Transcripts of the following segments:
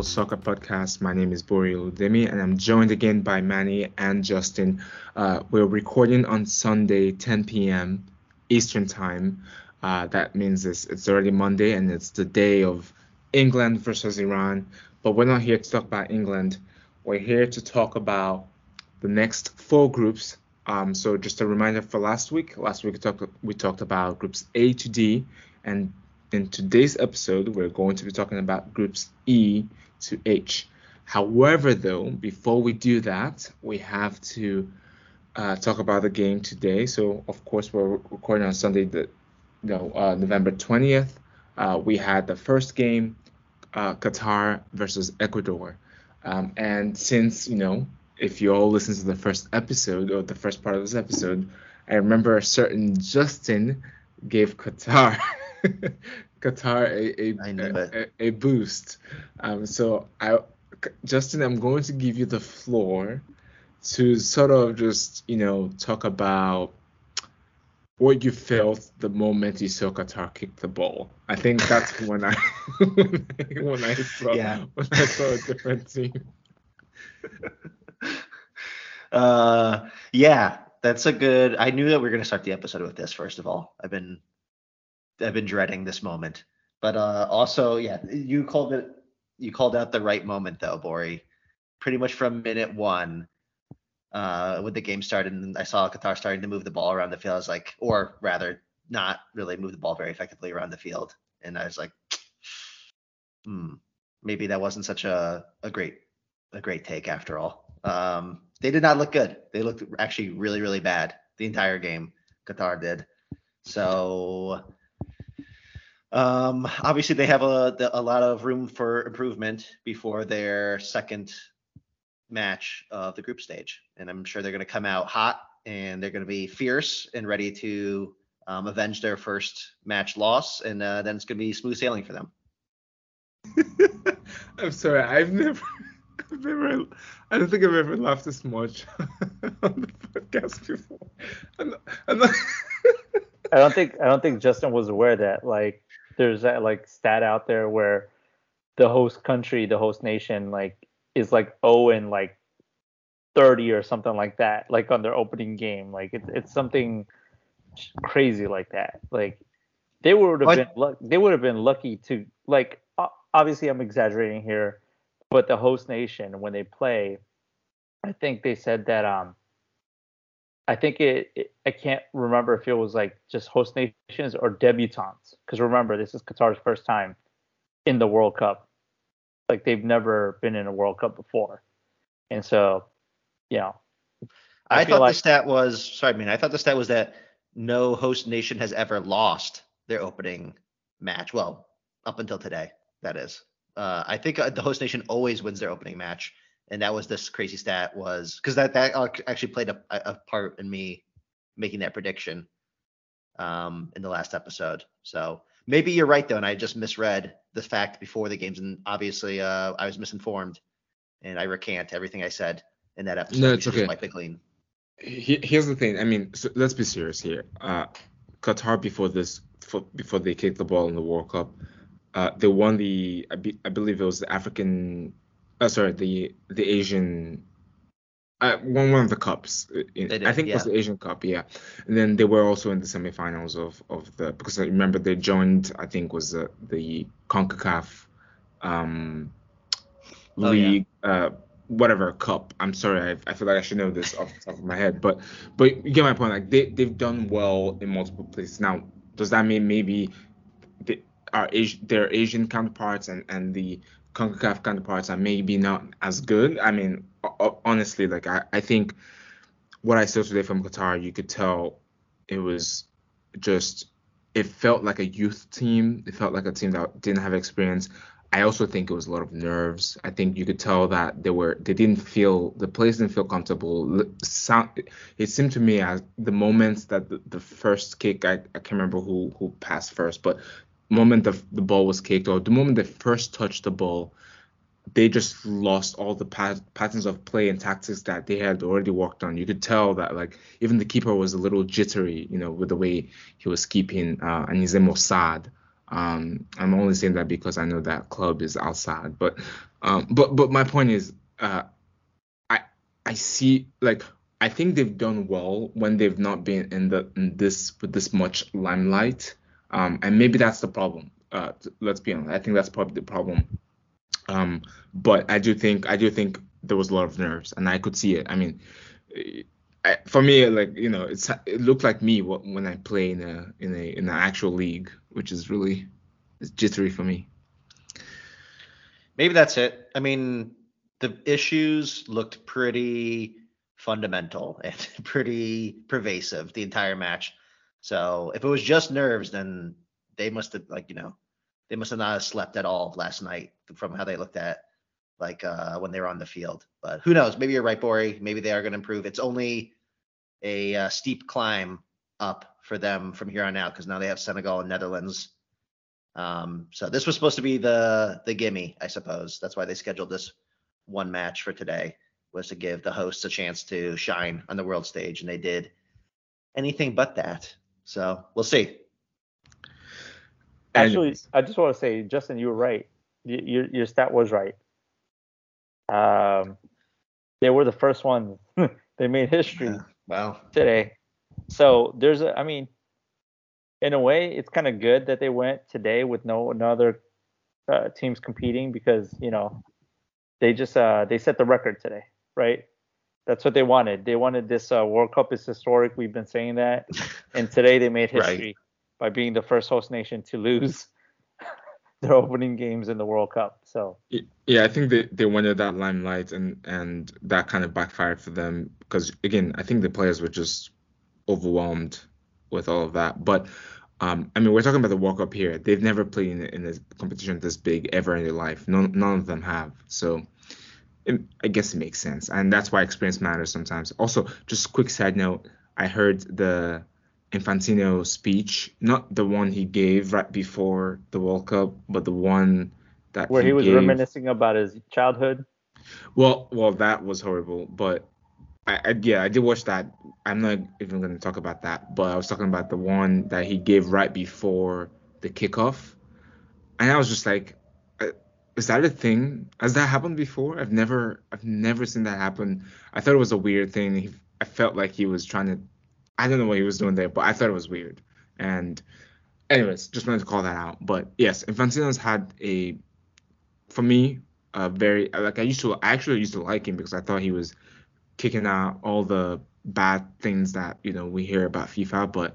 soccer podcast. My name is Bori Udemi, and I'm joined again by Manny and Justin. Uh, we're recording on Sunday, 10 p.m. Eastern Time. Uh, that means it's, it's already Monday, and it's the day of England versus Iran. But we're not here to talk about England. We're here to talk about the next four groups. Um, so just a reminder for last week. Last week we talked we talked about groups A to D, and in today's episode, we're going to be talking about groups E to H. However, though, before we do that, we have to uh, talk about the game today. So, of course, we're recording on Sunday, the, uh, November 20th. Uh, we had the first game, uh, Qatar versus Ecuador. Um, and since, you know, if you all listen to the first episode or the first part of this episode, I remember a certain Justin gave Qatar Qatar a a, a, a, boost. Um, so I, Justin, I'm going to give you the floor to sort of just you know talk about what you felt the moment you saw Qatar kick the ball. I think that's when I when I saw yeah. when I saw a different team. uh, yeah, that's a good. I knew that we were going to start the episode with this. First of all, I've been I've been dreading this moment. But uh, also, yeah, you called it. You called out the right moment though, Bori. Pretty much from minute one, uh, when the game started, and I saw Qatar starting to move the ball around the field. I was like, or rather, not really move the ball very effectively around the field. And I was like, hmm, maybe that wasn't such a, a great a great take after all. Um, they did not look good. They looked actually really really bad the entire game. Qatar did. So um, obviously, they have a, a lot of room for improvement before their second match of the group stage, and I'm sure they're going to come out hot and they're going to be fierce and ready to um, avenge their first match loss, and uh, then it's going to be smooth sailing for them. I'm sorry, I've never, I've never, I don't think I've ever laughed this much on the podcast before. I'm not, I'm not I don't think I don't think Justin was aware that like there's that like stat out there where the host country, the host nation, like is like 0 and like 30 or something like that, like on their opening game. Like it's it's something crazy like that. Like they would have been lu- they would have been lucky to like obviously I'm exaggerating here, but the host nation when they play, I think they said that um I think it, it, I can't remember if it was like just host nations or debutants because remember this is Qatar's first time in the World Cup. Like they've never been in a World Cup before, and so you know. I, I thought like, the stat was sorry, I mean I thought the stat was that no host nation has ever lost their opening match. Well, up until today, that is. Uh, I think uh, the host nation always wins their opening match and that was this crazy stat was because that that actually played a, a part in me making that prediction um, in the last episode. So maybe you're right though, and I just misread the fact before the games, and obviously uh, I was misinformed, and I recant everything I said in that episode. No, it's okay. Wipe it clean. Here's the thing. I mean, so let's be serious here. Uh, Qatar before this, before they kicked the ball in the World Cup, uh, they won the I, be, I believe it was the African oh sorry the the Asian uh, one one of the cups. In, did, I think yeah. it was the Asian Cup, yeah. And then they were also in the semifinals of of the because I remember they joined. I think was the the Concacaf um, league. Oh, yeah. uh, whatever cup. I'm sorry, I, I, feel like I should know this off the top of my head, but but you get my point. Like they they've done well in multiple places. Now, does that mean maybe they, our Asian, their Asian counterparts and and the CONCACAF counterparts are maybe not as good. I mean, honestly, like I, I think what I saw today from Qatar, you could tell it was just it felt like a youth team. It felt like a team that didn't have experience. I also think it was a lot of nerves. I think you could tell that they were they didn't feel the players didn't feel comfortable. It seemed to me as the moments that the, the first kick I, I can't remember who who passed first, but moment the, the ball was kicked or the moment they first touched the ball, they just lost all the pat- patterns of play and tactics that they had already worked on. You could tell that like even the keeper was a little jittery, you know, with the way he was keeping uh, Anise Mossad. Um, I'm only saying that because I know that club is outside. But um, but but my point is, uh, I I see like I think they've done well when they've not been in the in this with this much limelight. Um, and maybe that's the problem. Uh, let's be honest. I think that's probably the problem. Um, but I do think I do think there was a lot of nerves, and I could see it. I mean, I, for me, like you know, it's it looked like me when I play in a in a in an actual league, which is really jittery for me. Maybe that's it. I mean, the issues looked pretty fundamental and pretty pervasive the entire match. So if it was just nerves, then they must have like you know they must have not slept at all last night from how they looked at like uh, when they were on the field. But who knows? Maybe you're right, Bori. Maybe they are going to improve. It's only a uh, steep climb up for them from here on out because now they have Senegal and Netherlands. Um, so this was supposed to be the the gimme, I suppose. That's why they scheduled this one match for today was to give the hosts a chance to shine on the world stage, and they did anything but that. So we'll see. Actually, I just want to say, Justin, you were right. Your your stat was right. Um, they were the first one. they made history. Yeah, wow. Today. So there's a, I mean, in a way, it's kind of good that they went today with no, no other uh, teams competing because you know they just uh, they set the record today, right? That's what they wanted. They wanted this uh, World Cup is historic. We've been saying that, and today they made history right. by being the first host nation to lose their opening games in the World Cup. So yeah, I think they, they wanted that limelight and and that kind of backfired for them because again, I think the players were just overwhelmed with all of that. But um, I mean, we're talking about the World Cup here. They've never played in, in a competition this big ever in their life. None none of them have. So it, I guess it makes sense, and that's why experience matters sometimes. Also, just quick side note, I heard the Infantino speech, not the one he gave right before the World Cup, but the one that where he, he was gave. reminiscing about his childhood. Well, well, that was horrible, but I, I, yeah, I did watch that. I'm not even going to talk about that, but I was talking about the one that he gave right before the kickoff, and I was just like, is that a thing? Has that happened before? I've never, I've never seen that happen. I thought it was a weird thing. He, I felt like he was trying to I don't know what he was doing there, but I thought it was weird. And anyways, just wanted to call that out. But yes, Infantino's had a, for me, a very like I used to I actually used to like him because I thought he was kicking out all the bad things that you know we hear about FIFA. But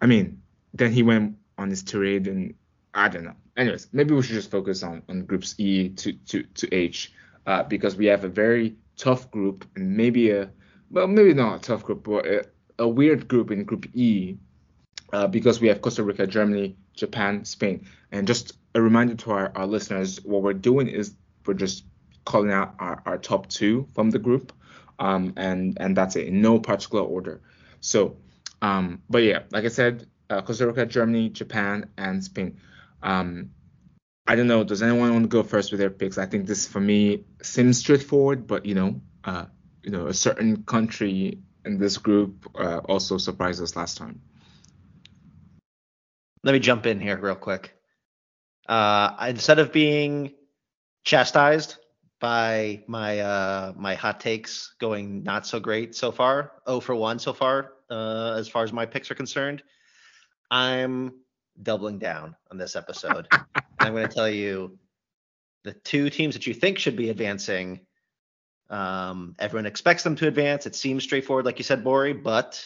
I mean, then he went on his tirade and I don't know. Anyways, maybe we should just focus on on groups E to to to H uh, because we have a very tough group and maybe a well maybe not a tough group but a, a weird group in Group E uh, because we have Costa Rica, Germany, Japan, Spain. And just a reminder to our, our listeners, what we're doing is we're just calling out our, our top two from the group, um, and and that's it in no particular order. So, um, but yeah, like I said, uh, Costa Rica, Germany, Japan, and Spain. Um, I don't know. Does anyone want to go first with their picks? I think this for me seems straightforward, but you know, uh, you know, a certain country in this group uh, also surprised us last time. Let me jump in here real quick. Uh, instead of being chastised by my uh, my hot takes going not so great so far, oh for 1 so far, uh, as far as my picks are concerned, I'm doubling down on this episode. I'm going to tell you the two teams that you think should be advancing um, everyone expects them to advance. It seems straightforward, like you said, Bori, but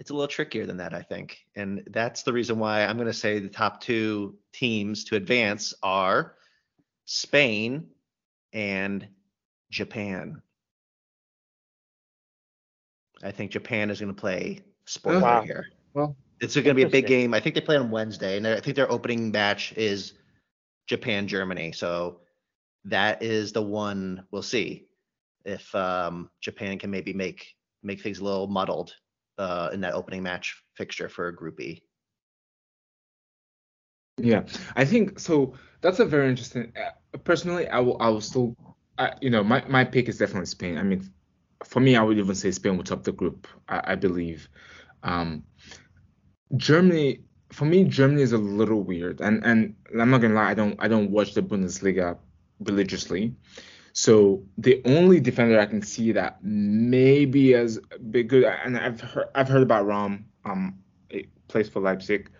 it's a little trickier than that, I think. And that's the reason why I'm going to say the top two teams to advance are Spain and Japan. I think Japan is going to play spoiler wow. here. Well, it's going to be a big game. I think they play on Wednesday, and I think their opening match is Japan Germany. So that is the one we'll see if um, Japan can maybe make make things a little muddled uh, in that opening match fixture for Group E. Yeah, I think so. That's a very interesting. Uh, personally, I will I will still, uh, you know, my my pick is definitely Spain. I mean, for me, I would even say Spain would top the group. I, I believe. Um, Germany, for me, Germany is a little weird, and and I'm not gonna lie, I don't I don't watch the Bundesliga religiously. So the only defender I can see that maybe as big good, and I've heard I've heard about Raum, um, it plays for Leipzig.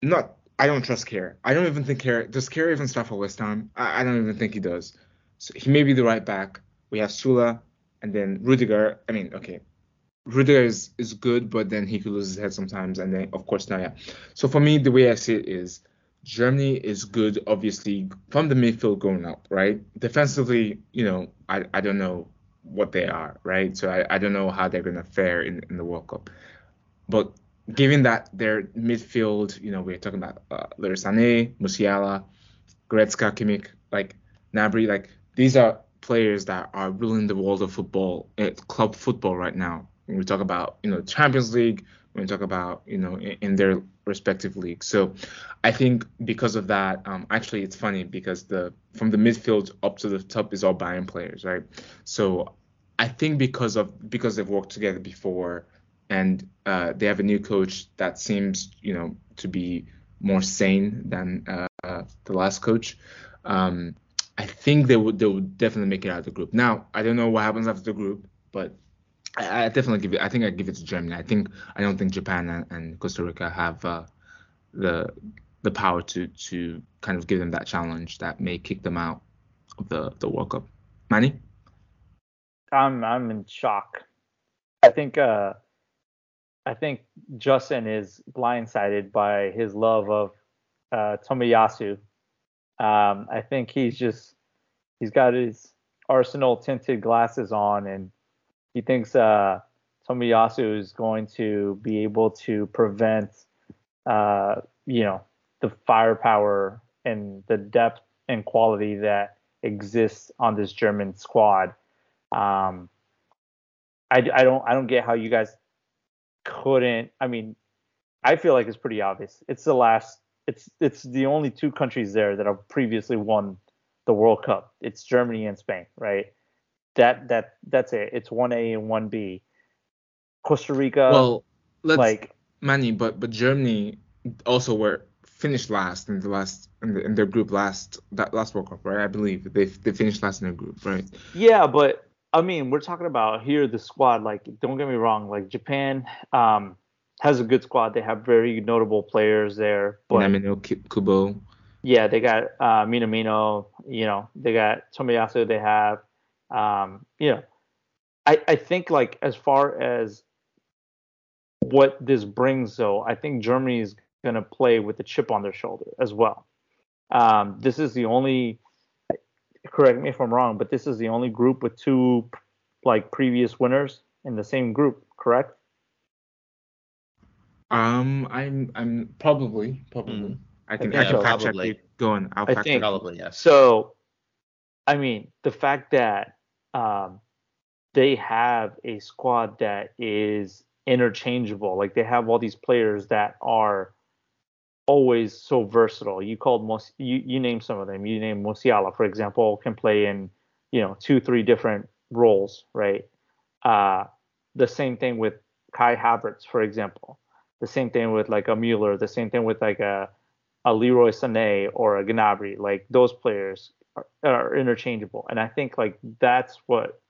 Not, I don't trust Kehrer. I don't even think Kehrer does. Kehrer even start for West Ham? I, I don't even think he does. So he may be the right back. We have Süle and then Rudiger. I mean, okay, Rudiger is, is good, but then he could lose his head sometimes, and then of course Neuer. So for me, the way I see it is Germany is good, obviously, from the midfield going up, right? Defensively, you know, I, I don't know what they are, right? So I, I don't know how they're gonna fare in, in the World Cup. But given that their midfield, you know, we're talking about uh, Leroy Sané, Musiala, Goretzka, Kimmich, like Gnabry, like these are players that are ruling the world of football, uh, club football right now. When we talk about, you know, Champions League, when we talk about, you know, in, in their respective leagues. So I think because of that, um, actually it's funny because the from the midfield up to the top is all Bayern players, right? So I think because of because they've worked together before and uh, they have a new coach that seems, you know, to be more sane than uh, the last coach. Um, I think they would they would definitely make it out of the group. Now I don't know what happens after the group, but I, I, definitely give it. I think I give it to Germany. I think I don't think Japan and, and Costa Rica have uh, the the power to to kind of give them that challenge that may kick them out of the the World Cup. Manny, I'm I'm in shock. I think uh, I think Justin is blindsided by his love of uh, Tomiyasu. Um, I think he's just he's got his Arsenal tinted glasses on and he thinks uh, Tomiyasu is going to be able to prevent, uh, you know, the firepower and the depth and quality that exists on this German squad. Um, I, I don't I don't get how you guys couldn't. I mean, I feel like it's pretty obvious. It's the last. It's it's the only two countries there that have previously won the World Cup. It's Germany and Spain, right? That that that's it. It's one A and one B. Costa Rica. Well, let's like Manny, but but Germany also were finished last in the last in, the, in their group last that last World Cup, right? I believe they they finished last in their group, right? Yeah, but I mean, we're talking about here the squad. Like, don't get me wrong. Like Japan um, has a good squad. They have very notable players there. But, Minamino Kubo. Yeah, they got uh, Minamino. You know, they got Tomiyasu. They have um, you know, I, I think like as far as what this brings though, I think Germany is going to play with a chip on their shoulder as well. Um, this is the only, correct me if I'm wrong, but this is the only group with two like previous winners in the same group, correct? Um, I'm I'm probably probably. Mm. I can I, I can so. fact check it. Go on. I'll fact check. Probably yes. So, I mean, the fact that um, they have a squad that is interchangeable. Like they have all these players that are always so versatile. You called most you you name some of them. You name Musiala, for example, can play in you know two three different roles, right? Uh, the same thing with Kai Havertz, for example. The same thing with like a Mueller. The same thing with like a a Leroy Sané or a Gnabry. Like those players are, interchangeable, and I think like that's what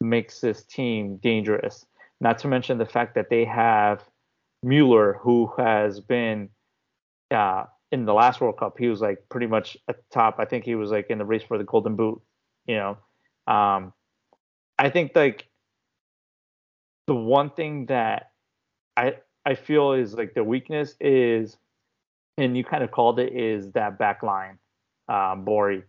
makes this team dangerous. Not to mention the fact that they have Mueller, who has been uh, in the last World Cup, he was like pretty much at the top. I think he was like in the race for the Golden Boot. You know, um, I think like the one thing that I I feel is like the weakness is, and you kind of called it, is that back line, um, Bori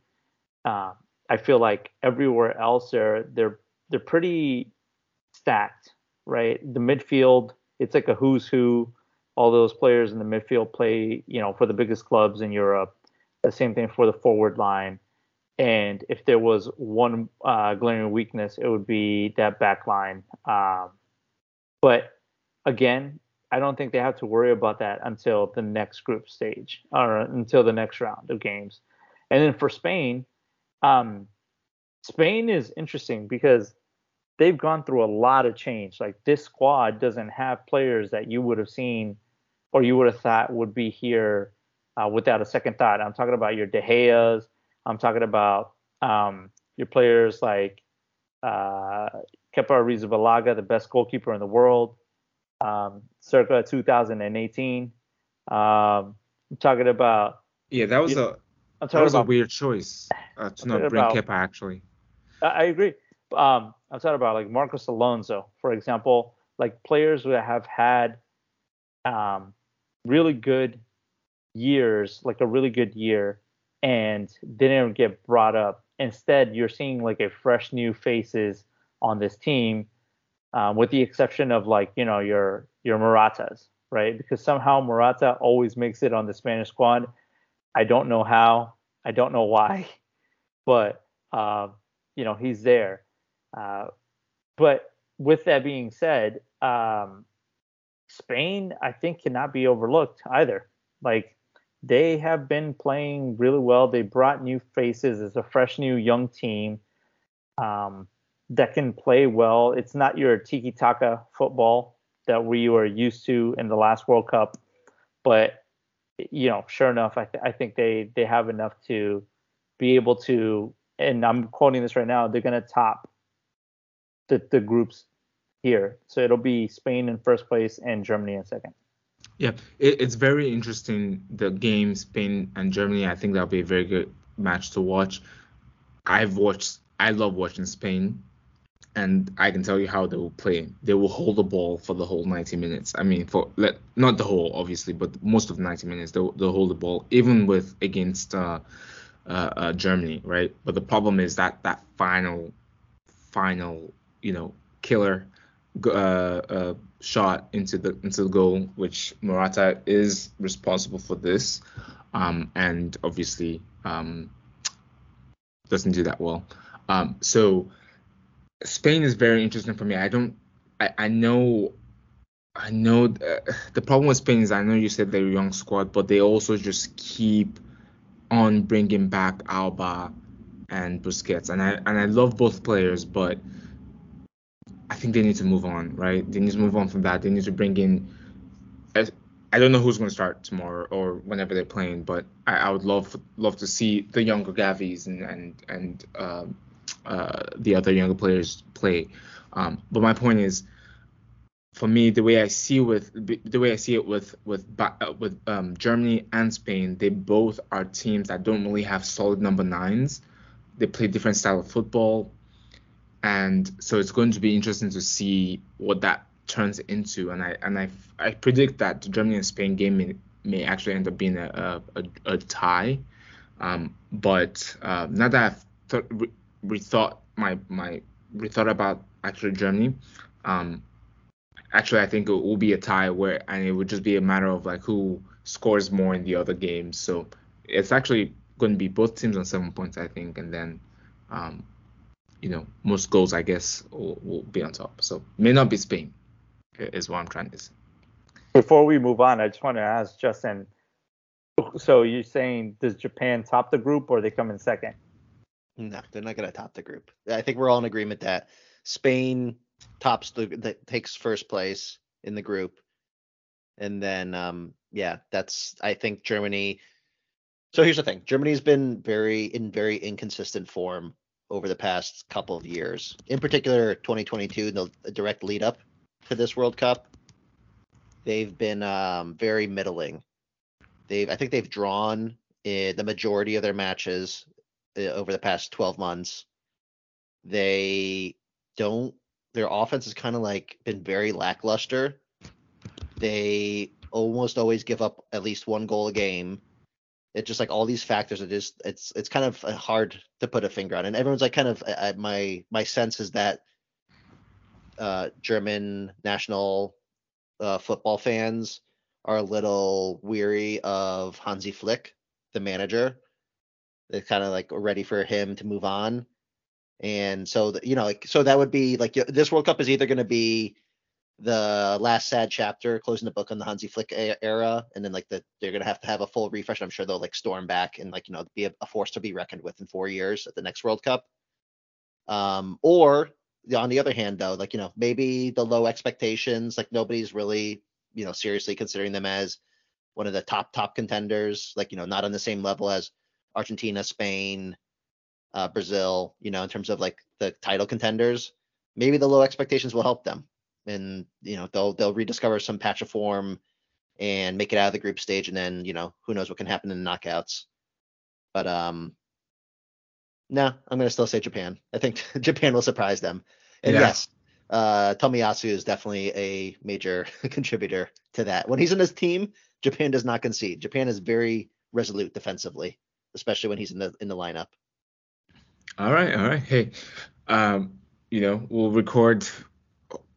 uh, I feel like everywhere else they're they're they're pretty stacked, right? The midfield, it's like a who's who. All those players in the midfield play, you know, for the biggest clubs in Europe. The same thing for the forward line. And if there was one uh, glaring weakness, it would be that back line. Um, but again, I don't think they have to worry about that until the next group stage or until the next round of games. And then for Spain, um, Spain is interesting because they've gone through a lot of change. Like this squad doesn't have players that you would have seen or you would have thought would be here uh, without a second thought. I'm talking about your De Gea's. I'm talking about um, your players like uh, Kepa Arrizabalaga, the best goalkeeper in the world, um, circa 2018. Um, I'm talking about. Yeah, that was you, a that was about, a weird choice uh, to not bring about, Kepa actually. I, I agree. Um, I'm talking about like Marcos Alonso, for example, like players that have had um, really good years, like a really good year, and didn't get brought up. Instead, you're seeing like a fresh new faces on this team, um, with the exception of like you know your your Moratas, right? Because somehow Morata always makes it on the Spanish squad. I don't know how, I don't know why, but uh, you know he's there. Uh, but with that being said, um, Spain I think cannot be overlooked either. Like they have been playing really well. They brought new faces. It's a fresh new young team um, that can play well. It's not your tiki taka football that we were used to in the last World Cup, but you know, sure enough, I, th- I think they they have enough to be able to. And I'm quoting this right now. They're going to top the the groups here. So it'll be Spain in first place and Germany in second. Yeah, it, it's very interesting. The game Spain and Germany. I think that'll be a very good match to watch. I've watched. I love watching Spain, and I can tell you how they will play. They will hold the ball for the whole 90 minutes. I mean, for let not the whole, obviously, but most of the 90 minutes they'll, they'll hold the ball, even with against uh, uh, uh, Germany, right? But the problem is that that final, final, you know, killer uh, uh, shot into the into the goal, which Morata is responsible for this, um, and obviously um, doesn't do that well. Um, so Spain is very interesting for me. I don't, I, I know, I know uh, the problem with Spain is I know you said they're a young squad, but they also just keep on bringing back Alba and Busquets, and I and I love both players, but I think they need to move on, right? They need to move on from that. They need to bring in. I don't know who's going to start tomorrow or whenever they're playing, but I, I would love love to see the younger Gavis and and and uh, uh, the other younger players play. Um, but my point is, for me, the way I see with the way I see it with with uh, with um, Germany and Spain, they both are teams that don't really have solid number nines. They play different style of football and so it's going to be interesting to see what that turns into. And I and I, I predict that the Germany and Spain game may, may actually end up being a a, a tie. Um, but uh, now that I've th- rethought my my rethought about actually Germany, um, actually I think it will be a tie where and it would just be a matter of like who scores more in the other games. So it's actually going to be both teams on seven points, I think, and then um, you know most goals I guess will, will be on top. So may not be Spain is what I'm trying to say. Before we move on, I just want to ask Justin. So you're saying does Japan top the group or they come in second? No, they're not going to top the group. I think we're all in agreement that Spain tops the that takes first place in the group, and then um yeah, that's I think Germany. So here's the thing: Germany's been very in very inconsistent form over the past couple of years. In particular, 2022, the, direct lead up to this World Cup, they've been um, very middling. They've, I think, they've drawn uh, the majority of their matches over the past 12 months. They don't. Their offense has kind of like been very lackluster. They almost always give up at least one goal a game it's just like all these factors it is it's it's kind of uh, hard to put a finger on and everyone's like kind of uh, my my sense is that uh, german national uh, football fans are a little weary of hansi flick the manager they're kind of like ready for him to move on and so the, you know like so that would be like this world cup is either going to be the last sad chapter, closing the book on the Hansi Flick era, and then like the they're gonna have to have a full refresh. I'm sure they'll like storm back and like you know be a, a force to be reckoned with in four years at the next World Cup. Um, or on the other hand, though, like you know maybe the low expectations, like nobody's really you know, seriously considering them as one of the top top contenders, like you know, not on the same level as Argentina, Spain, uh, Brazil, you know, in terms of like the title contenders. Maybe the low expectations will help them, and you know, they'll they'll rediscover some patch of form and make it out of the group stage, and then you know, who knows what can happen in the knockouts. But um, no, I'm gonna still say Japan. I think Japan will surprise them. And Yeah. yes, uh, Tomiyasu is definitely a major contributor to that. When he's in his team, Japan does not concede. Japan is very resolute defensively, especially when he's in the in the lineup. All right, all right. Hey, um, you know, we'll record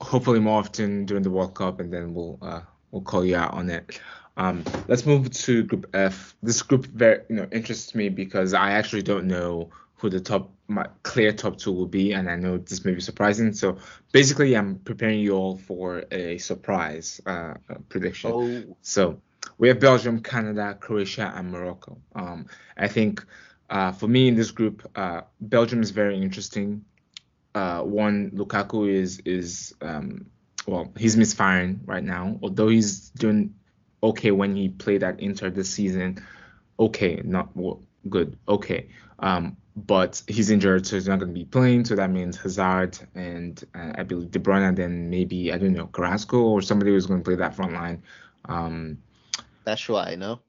hopefully more often during the World Cup, and then we'll uh, we'll call you out on it. Um, let's move to Group F. This group very you know interests me because I actually don't know who the top my clear top two will be, and I know this may be surprising. So basically, I'm preparing you all for a surprise uh, prediction. Oh, So we have Belgium, Canada, Croatia, and Morocco. Um, I think uh, for me in this group, uh, Belgium is very interesting. Uh, one, Lukaku is is um, well, he's misfiring right now. Although he's doing okay when he played at Inter this season. Okay, not well, good. Okay. Um, but he's injured, so he's not going to be playing. So that means Hazard and uh, I believe De Bruyne, and then maybe I don't know Carrasco or somebody who's going to play that front line. Um, Batshuayi, no?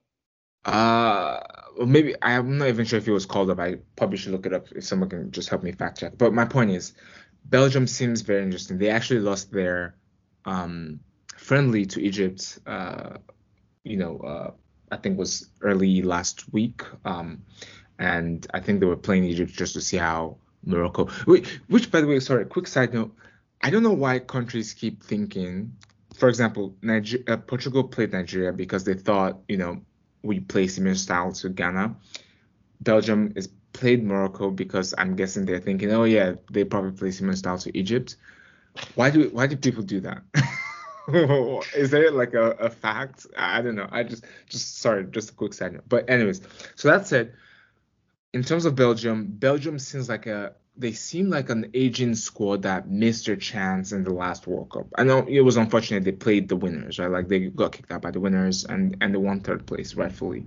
uh, well, maybe I'm not even sure if it was called up. I probably should look it up if someone can just help me fact check. But my point is, Belgium seems very interesting. They actually lost their um, friendly to Egypt. Uh, you know, uh, I think was early last week. Um, and I think they were playing Egypt just to see how Morocco. Which, which by the way, sorry, quick side note. I don't know why countries keep thinking. For example, Niger- uh, Portugal played Nigeria because they thought, you know, we play similar style to Ghana. Belgium is played Morocco because I'm guessing they're thinking, oh yeah, they probably play similar style to Egypt. Why do why do people do that? is there like a, a fact? I don't know. I just just sorry, just a quick side note. But anyways, so that said, in terms of Belgium, Belgium seems like a they seem like an aging squad that missed their chance in the last World Cup. I know it was unfortunate they played the winners, right? Like they got kicked out by the winners and and they won third place rightfully.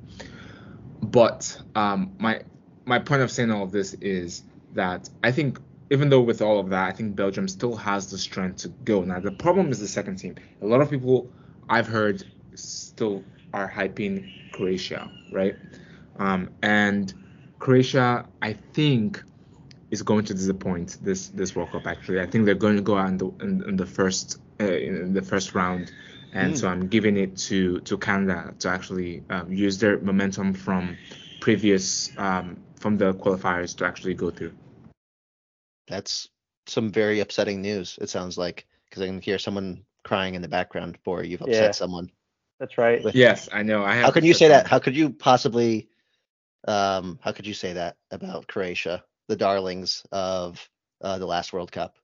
But um, my my point of saying all of this is that I think even though with all of that, I think Belgium still has the strength to go. Now the problem is the second team. A lot of people I've heard still are hyping Croatia, right? Um, and Croatia, I think, is going to disappoint this this World Cup. Actually, I think they're going to go out in the in, in the first uh, in the first round, and Mm. so I'm giving it to to Canada to actually um, use their momentum from previous um, from the qualifiers to actually go through. That's some very upsetting news. It sounds like because I can hear someone crying in the background. Boy, you've upset Yeah. someone. That's right. With- Yes, I know. I have How could you upset say that? How could you possibly? Um, how could you say that about Croatia, the darlings of uh, the last World Cup?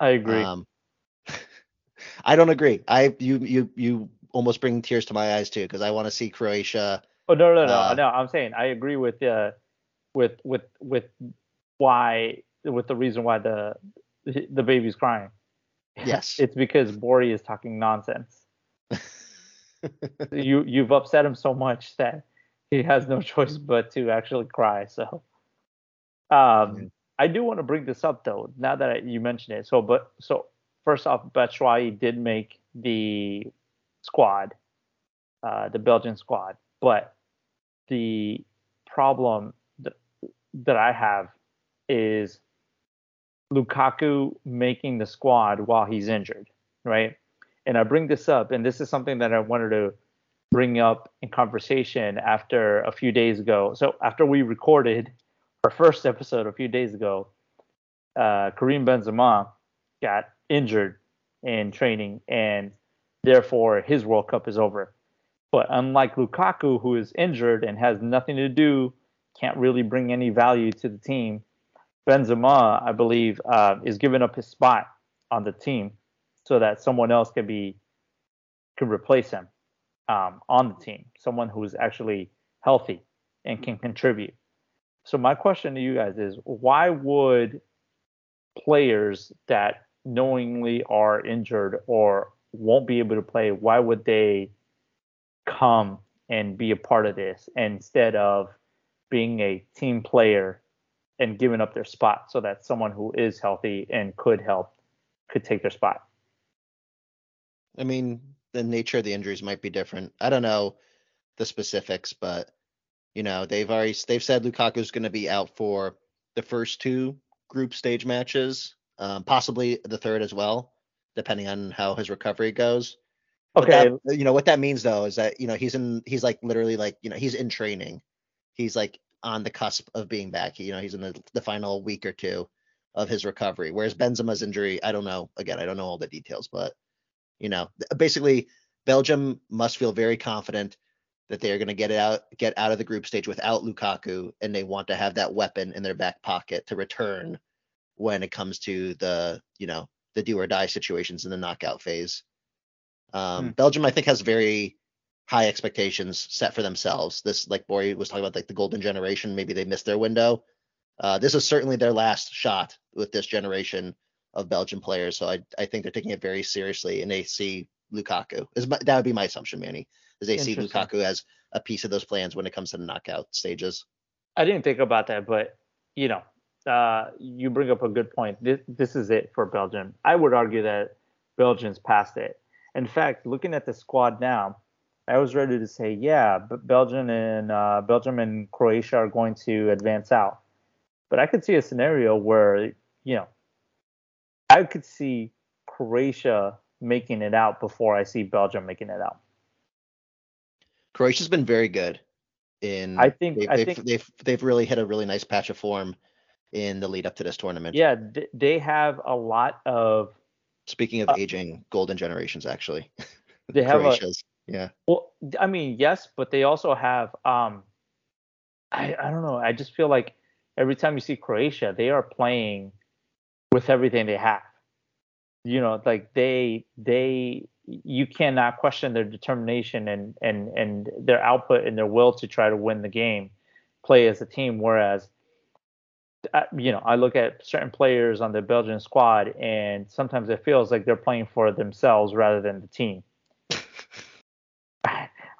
I agree. Um, I don't agree. I you you you almost bring tears to my eyes too because I want to see Croatia. oh no no no uh, no. I'm saying I agree with uh with with with why with the reason why the the baby's crying. Yes. It's because Bori is talking nonsense. you you've upset him so much that he has no choice but to actually cry. So, um, I do want to bring this up though. Now that I, you mentioned it, so but so first off, Batshuayi did make the squad, uh, the Belgian squad, but the problem that that I have is Lukaku making the squad while he's injured, right? And I bring this up, and this is something that I wanted to bring up in conversation after a few days ago. So after we recorded our first episode a few days ago, uh, Karim Benzema got injured in training, and therefore his World Cup is over. But unlike Lukaku, who is injured and has nothing to do, can't really bring any value to the team, Benzema, I believe, uh, is giving up his spot on the team so that someone else can be can replace him um, on the team, someone who's actually healthy and can contribute. So my question to you guys is, why would players that knowingly are injured or won't be able to play, why would they come and be a part of this instead of being a team player and giving up their spot so that someone who is healthy and could help could take their spot? I mean, the nature of the injuries might be different. I don't know the specifics, but you know, they've already they've said Lukaku's going to be out for the first two group stage matches, um, possibly the third as well, depending on how his recovery goes. Okay. That, you know what that means though is that you know he's in he's like literally like you know he's in training. He's like on the cusp of being back. You know he's in the, the final week or two of his recovery. Whereas Benzema's injury, I don't know. Again, I don't know all the details, but you know basically Belgium must feel very confident that they are going to get it out get out of the group stage without Lukaku, and they want to have that weapon in their back pocket to return when it comes to the you know the do or die situations in the knockout phase. Um, Hmm. Belgium, I think, has very high expectations set for themselves. This, like Bori was talking about, like the golden generation. Maybe they missed their window. Uh, this is certainly their last shot with this generation of Belgian players. So I, I think they're taking it very seriously, and they see Lukaku. Is that would be my assumption, Manny? Is they see Lukaku as a piece of those plans when it comes to the knockout stages. I didn't think about that, but you know, uh, you bring up a good point. This, this is it for Belgium. I would argue that Belgium's past it. In fact, looking at the squad now, I was ready to say, yeah, but Belgium and uh, Belgium and Croatia are going to advance out. But I could see a scenario where, you know, I could see Croatia making it out before I see Belgium making it out. Croatia's been very good in. I think- they've, I they've, think- they've they've really hit a really nice patch of form in the lead up to this tournament. Yeah, th- they have a lot of Speaking of Uh, aging golden generations, actually, they have a, yeah. Well, I mean, yes, but they also have um I I don't know, I just feel like every time you see Croatia, they are playing with everything they have. You know, like they they you cannot question their determination and and and their output and their will to try to win the game, play as a team whereas uh, you know, I look at certain players on the Belgian squad, and sometimes it feels like they're playing for themselves rather than the team.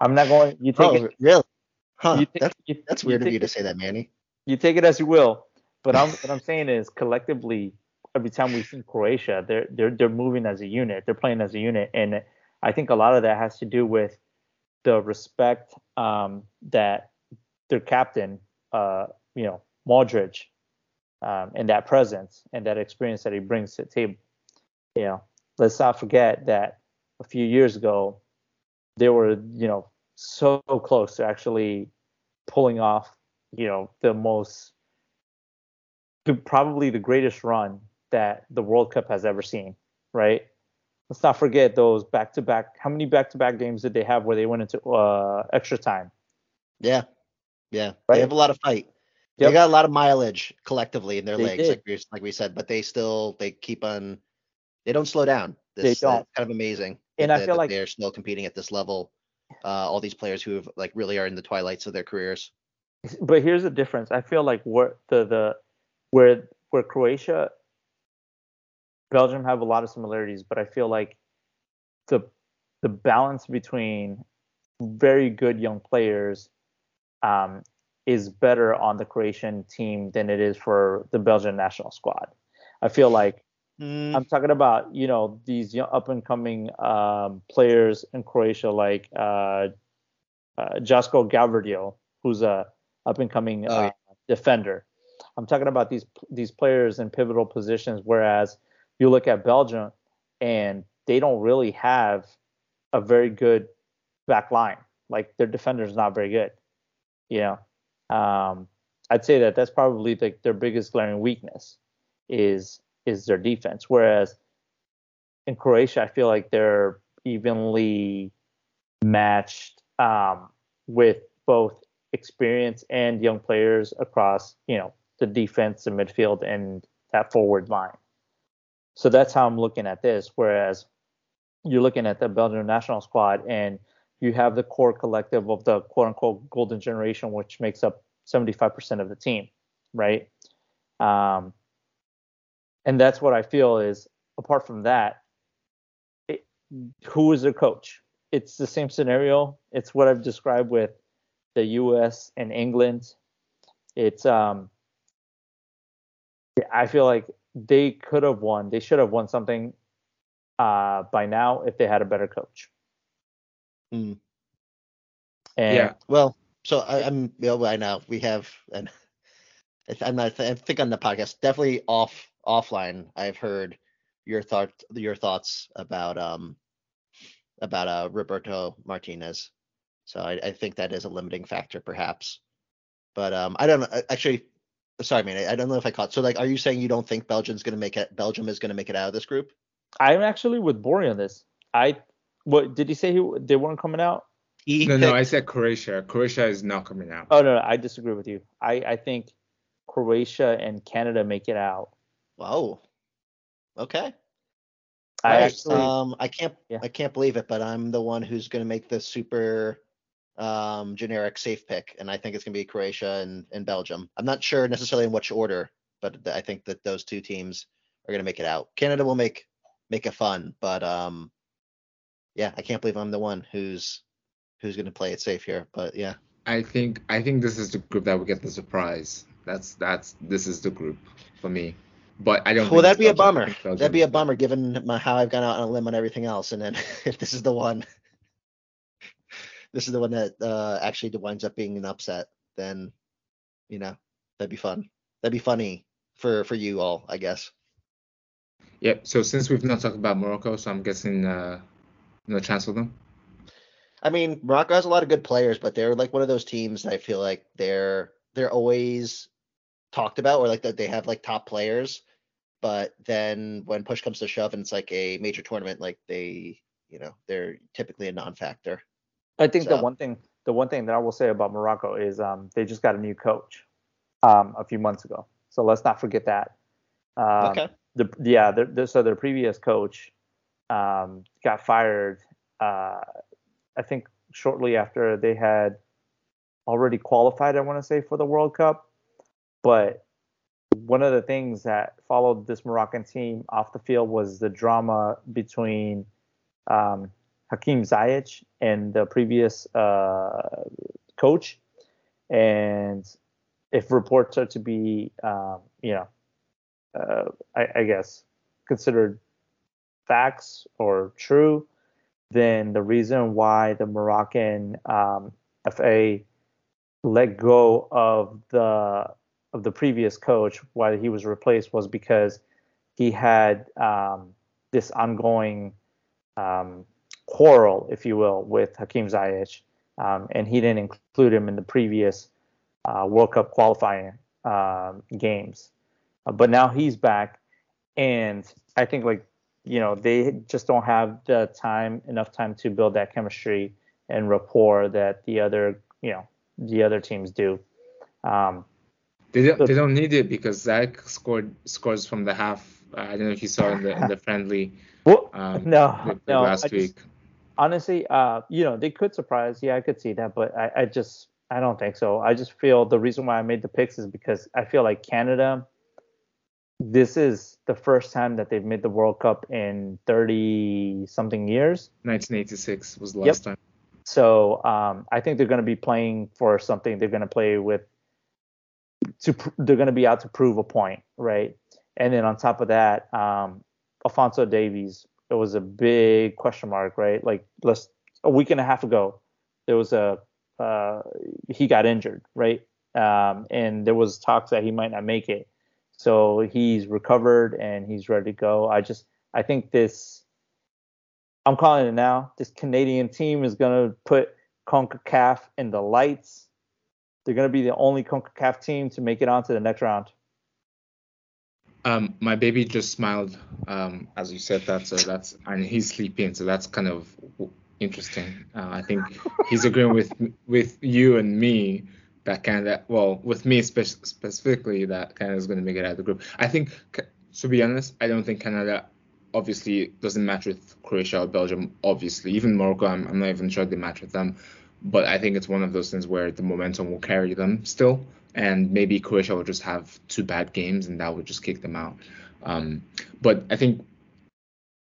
I'm not going. You take Oh, it. really? Huh? You take, that's you, that's weird of you to say that, Manny. You take it as you will, but I'm what I'm saying is collectively, every time we see Croatia, they're they're they're moving as a unit. They're playing as a unit, and I think a lot of that has to do with the respect um, that their captain, uh, you know, Modric, um, and that presence and that experience that he brings to the table. You know, let's not forget that a few years ago, they were, you know, so close to actually pulling off, you know, the most, probably the greatest run that the World Cup has ever seen, right? Let's not forget those back-to-back. How many back-to-back games did they have where they went into uh, extra time? Yeah, yeah. Right. They have a lot of fight. Yep. They got a lot of mileage collectively in their They legs, like we like we said, but they still they keep on. They don't slow down. They This, don't. Kind of amazing. And that I feel like- they're still competing at this level. Uh, all these players who have like really are in the twilights of their careers. but here's the difference. I feel like where the the where where Croatia, Belgium have a lot of similarities, but I feel like the the balance between very good young players um, is better on the Croatian team than it is for the Belgian national squad. I feel like Mm, I'm talking about you know these young up and coming um, players in Croatia like uh, uh, Joško Gvardiol, who's a up and coming Oh, uh, yeah. defender. I'm talking about these these players in pivotal positions. Whereas you look at Belgium and they don't really have a very good back line. Like their defender's not very good. You know, um, I'd say that that's probably like their biggest glaring weakness is is their defense. Whereas in Croatia, I feel like they're evenly matched um, with both experience and young players across, you know, the defense, the midfield, and that forward line. So that's how I'm looking at this. Whereas you're looking at the Belgian national squad and you have the core collective of the quote unquote golden generation, which makes up 75% of the team, right? Um, and that's what I feel is apart from that, it, who is their coach? It's the same scenario. It's what I've described with the U.S. and England. It's um, I feel like they could have won. They should have won something uh, by now if they had a better coach. Mm. And Yeah. Well, so I, I'm you know, I know we have and I'm not I think on the podcast definitely off offline I've heard your thought your thoughts about um about uh Roberto Martinez. So I, I think that is a limiting factor perhaps. But um I don't know actually sorry man I, I don't know if I caught so like are you saying you don't think Belgium's gonna make it Belgium is gonna make it out of this group? I'm actually with Bori on this. I what did he say? He they weren't coming out? He No, no, I said Croatia. Croatia is not coming out. Oh no, no, I disagree with you. I I think Croatia and Canada make it out. Whoa. Okay. I Right, actually um, I can't, Yeah. I can't believe it, but I'm the one who's going to make the super um, generic safe pick, and I think it's going to be Croatia and, and Belgium. I'm not sure necessarily in which order, but I think that those two teams are going to make it out. Canada will make make it fun, but um, yeah, I can't believe I'm the one who's who's going to play it safe here. But yeah, I think I think this is the group that will get the surprise. That's that's this is the group for me. But I don't. well, that'd be a Belgium. I bummer. That'd be a bummer given my, how I've gone out on a limb on everything else, and then if this is the one, this is the one that uh, actually winds up being an upset, then you know that'd be fun. That'd be funny for for you all, I guess. Yep. So since we've not talked about Morocco, so I'm guessing uh, no chance for them. I mean, Morocco has a lot of good players, but they're like one of those teams that I feel like they're they're always talked about, or like that they have like top players, but then when push comes to shove and it's like a major tournament, like they, you know, they're typically a non-factor. I think the one thing the one thing that I will say about Morocco is um, they just got a new coach um, a few months ago. So let's not forget that. Um, okay. The yeah, the, the, so their previous coach um, got fired. Uh, I think shortly after they had already qualified. I want to say for the World Cup, but one of the things that followed this Moroccan team off the field was the drama between um, Hakim Ziyech and the previous uh, coach. And if reports are to be, um, you know, uh, I, I guess considered facts or true, then the reason why the Moroccan um, FA let go of the of the previous coach, why he was replaced, was because he had um, this ongoing um, quarrel, if you will, with Hakim Ziyech, um, and he didn't include him in the previous uh, World Cup qualifying um, games. Uh, but now he's back, and I think like you know they just don't have the time enough time to build that chemistry and rapport that the other you know the other teams do. Um, They don't, they don't need it because Zach scored scores from the half. Uh, I don't know if you saw in the in the friendly well, um, no, the- the no, last I just- week. Honestly, uh, you know, they could surprise. Yeah, I could see that, but I, I just I don't think so. I just feel the reason why I made the picks is because I feel like Canada. This is the first time that they've made the World Cup in 30 something years. 1986 was the Yep. last time. So um, I think they're going to be playing for something. They're going to play with. To pr- they're going to be out to prove a point, right? And then on top of that, um, Alfonso Davies. It was a big question mark, right? Like let's a week and a half ago, there was a uh, he got injured, right? Um, and there was talks that he might not make it. So he's recovered and he's ready to go. I just I think this I'm calling it now. This Canadian team is gonna put CONCACAF in the lights. They're gonna be the only CONCACAF team to make it onto the next round. Um, my baby just smiled um, as you said that, so that's and he's sleeping, so that's kind of interesting. Uh, I think he's agreeing with with you and me that Canada, well, with me spe- specifically, that Canada is going to make it out of the group. I think, to be honest, I don't think Canada obviously doesn't match with Croatia or Belgium. Obviously, even Morocco, I'm, I'm not even sure they match with them. But I think it's one of those things where the momentum will carry them still, and maybe Croatia will just have two bad games, and that would just kick them out. Um, but I think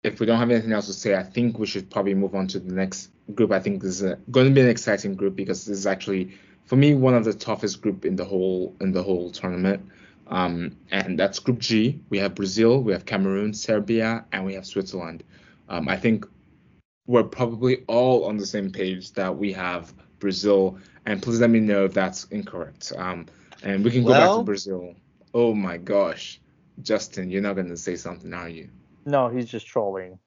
if we don't have anything else to say, I think we should probably move on to the next group. I think this is going to be an exciting group because this is actually, for me, one of the toughest group in the whole in the whole tournament. Um, and that's Group G. We have Brazil, we have Cameroon, Serbia, and we have Switzerland. Um, I think we're probably all on the same page that we have Brazil. And please let me know if that's incorrect. Um, and we can go back to Brazil. Oh my gosh, Justin, you're not gonna say something, are you? No, he's just trolling.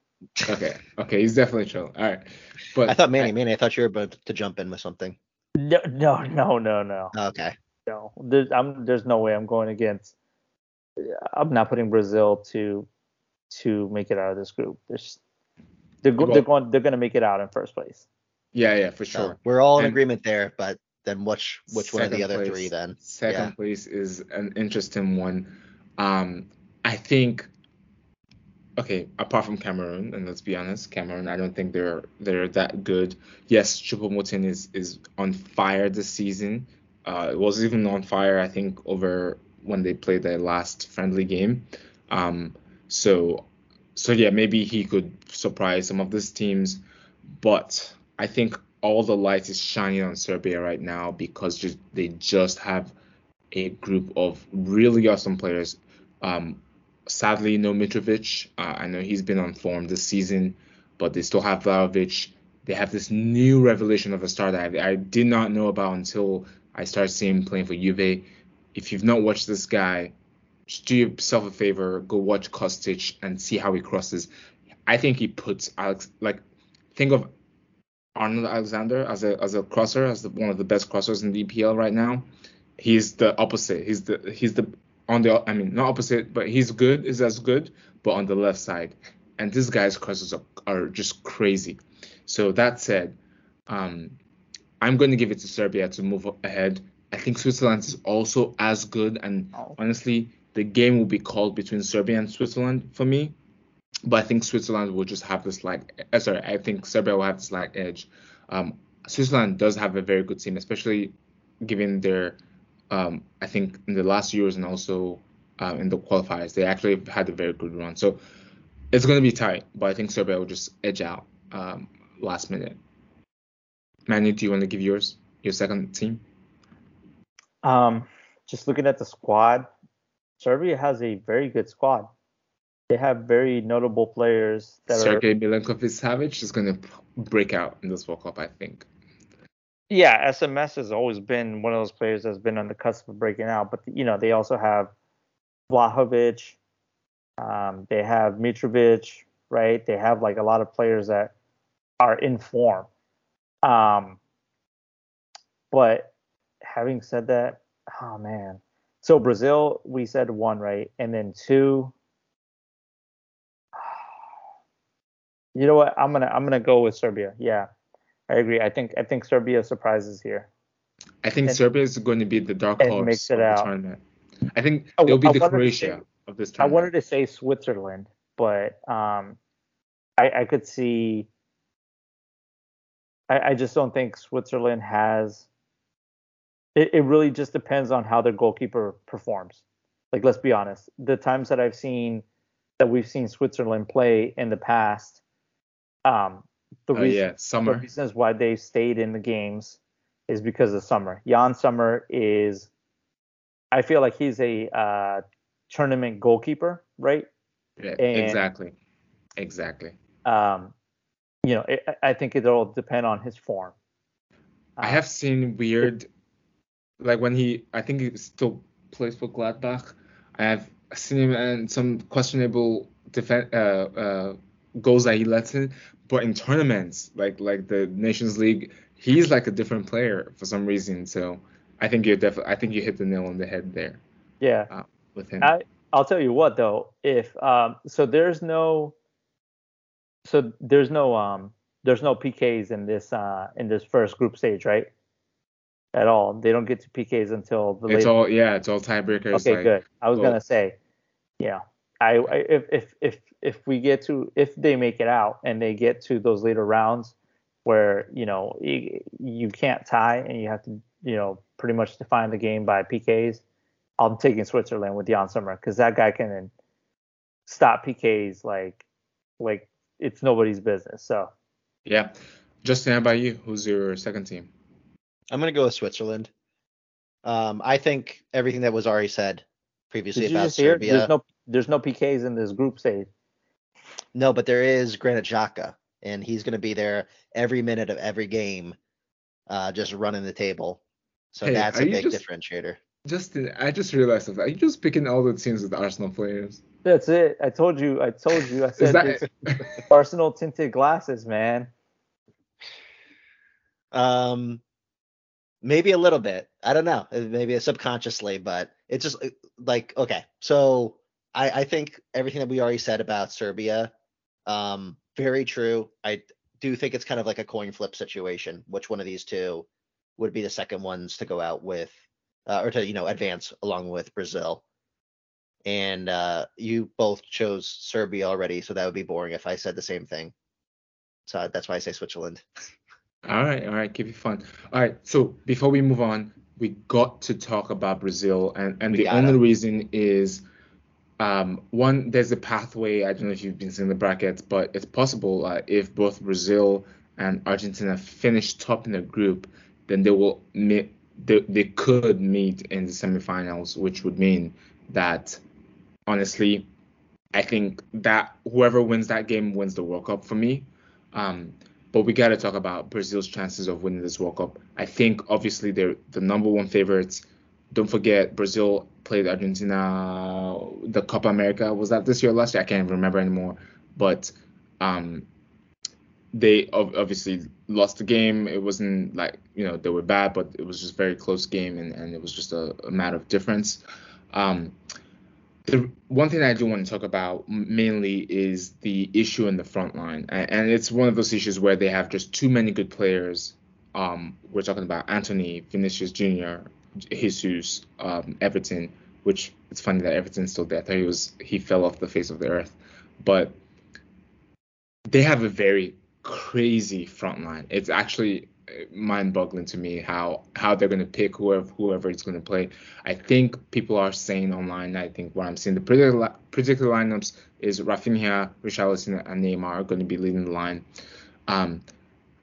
Okay, okay, he's definitely trolling. All right, but I thought Manny, Manny, I thought you were about to jump in with something. No, no, no, no, no. Okay. no. There's, I'm, there's no way I'm going against. I'm not putting Brazil to to make it out of this group. There's, they're, go, Well- they're going they're going to make it out in first place. yeah, yeah, for So sure. we're all in And- agreement there, but then which which one of the other place- three then? Second Yeah. place is an interesting one. Um, I think. Okay, apart from Cameroon, and let's be honest, Cameroon, I don't think they're they're that good. Yes, Choupo-Moting is is on fire this season. Uh, it was even on fire, I think, over when they played their last friendly game. Um, so, so yeah, maybe he could surprise some of these teams, but I think all the light is shining on Serbia right now because just, they just have a group of really awesome players. Um, sadly, no Mitrovic. Uh, I know he's been on form this season, but they still have Vlahovic. They have this new revelation of a star that I, I did not know about until I started seeing him playing for Juve. If you've not watched this guy, do yourself a favor, go watch Kostic and see how he crosses. I think he puts Alex like think of Arnold Alexander as a as a crosser, as the, one of the best crossers in the EPL right now. He's the opposite. He's the he's the on the I mean not opposite, but he's good. Is as good, but on the left side. And this guy's crosses are, are just crazy. So that said, um, I'm going to give it to Serbia to move ahead. I think Switzerland is also as good, and Oh. honestly, the game will be called between Serbia and Switzerland for me. But I think Switzerland will just have this like, uh, sorry, I think Serbia will have this like edge. Um, Switzerland does have a very good team, especially given their, um, I think in the last years and also uh, in the qualifiers, they actually had a very good run. So it's going to be tight, but I think Serbia will just edge out um, last minute. Manu, do you want to give yours, your second team? Um, just looking at the squad, Serbia has a very good squad. They have very notable players that are Sergei Milinkovic Savic is going to break out in this World Cup, I think. yeah, SMS has always been one of those players that's been on the cusp of breaking out. But you know, they also have Vlahovic, um, they have Mitrovic, right? They have like a lot of players that are in form. Um, but having said that, oh man. So Brazil, we said one, right? And then two. You know what? I'm gonna I'm gonna go with Serbia. Yeah. I agree. I think I think Serbia surprises here. I think And- Serbia is going to be the dark horse makes of it the tournament. I think I- they'll be I the wanted Croatia say- of this tournament. I wanted to say Switzerland, but um, I, I could see. I, I just don't think Switzerland has. It, it really just depends on how their goalkeeper performs. Like, let's be honest. The times that I've seen that we've seen Switzerland play in the past, um, the Oh reason yeah, the reasons why they stayed in the games is because of Sommer. Jan Sommer is, I feel like he's a uh, tournament goalkeeper, right? Yeah, and- exactly, exactly. Um, you know, it, I think it'll depend on his form. I have seen weird, like when he, I think he still plays for Gladbach. I have seen him and some questionable defense uh, uh, goals that he lets in, but in tournaments like like the Nations League, he's like a different player for some reason. So I think you're definitely, I think you hit the nail on the head there yeah. with him. I I'll tell you what though, if um, so there's no, so there's no um, there's no PKs in this uh in this first group stage, right? At all. They don't get to PKs until the it's later all yeah, it's all tiebreakers. Okay, like, good. I was well- gonna say, yeah. I, I if if if if we get to if they make it out and they get to those later rounds where you know you, you can't tie and you have to you know pretty much define the game by PKs, I'm taking Switzerland with Jan Sommer because that guy can stop PKs like like it's nobody's business. So Yeah. Justin, how about you? Who's your second team? I'm gonna go with Switzerland. Um, I think everything that was already said previously did about? Serbia. There's no there's no PKs in this group stage. No, but there is Granit Xhaka, and he's going to be there every minute of every game, uh, just running the table. So Hey, that's a you big just- differentiator. Justin, I just realized something. Are you just picking all the teams with Arsenal players? That's it. I told you. I told you. I said that Arsenal tinted glasses, man. Um, maybe a little bit. I don't know. uh, Maybe subconsciously, but it's just uh, like okay. So I, I think everything that we already said about Serbia, um, very true. I do think it's kind of like a coin flip situation. Which one of these two would be the second ones to go out with, uh, or to you know advance along with Brazil? And uh, you both chose Serbia already, so that would be boring if I said the same thing. So that's why I say Switzerland. All right, all right, keep it fun. All right, so before we move on, we got to talk about Brazil, and and We the only reason is, um, one, there's a pathway. I don't know if you've been seeing the brackets, but it's possible uh, if both Brazil and Argentina finish top in their group, then they will meet. They, they could meet in the semifinals, which would mean that, honestly, I think that whoever wins that game wins the World Cup for me. Um, but we got to talk about Brazil's chances of winning this World Cup. I think obviously they're the number one favorites. Don't forget Brazil played Argentina the Copa America. Was that this year or last year? I can't remember anymore. But um, they ob- obviously lost the game. It wasn't like you know they were bad, but it was just a very close game, and, and it was just a, a matter of difference. Um, the one thing I do want to talk about mainly is the issue in the front line, and it's one of those issues where they have just too many good players. Um, we're talking about Antony, Vinicius Jr., Jesus, um, Everton, which it's funny that Everton's still there. I thought he was he fell off the face of the earth, but they have a very crazy front line. It's actually mind-boggling to me how how they're going to pick whoever whoever is going to play. I think people are saying online. I think what I'm seeing the li- predicted lineups is Rafinha, Richarlison, and Neymar are going to be leading the line. Um,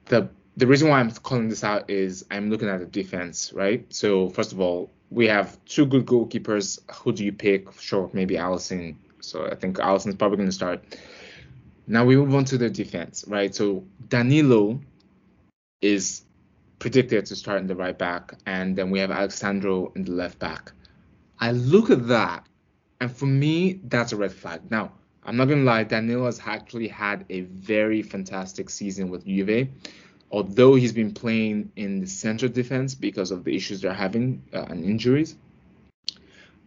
the the reason why I'm calling this out is I'm looking at the defense, right? So first of all, we have two good goalkeepers. Who do you pick? Sure, maybe Alisson. So I think Alisson's probably going to start. Now we move on to the defense, right? So Danilo is predicted to start in the right back, and then we have Alex Sandro in the left back. I look at that, and for me, that's a red flag. Now, I'm not gonna lie, Danilo has actually had a very fantastic season with Juve, although he's been playing in the central defense because of the issues they're having uh, and injuries.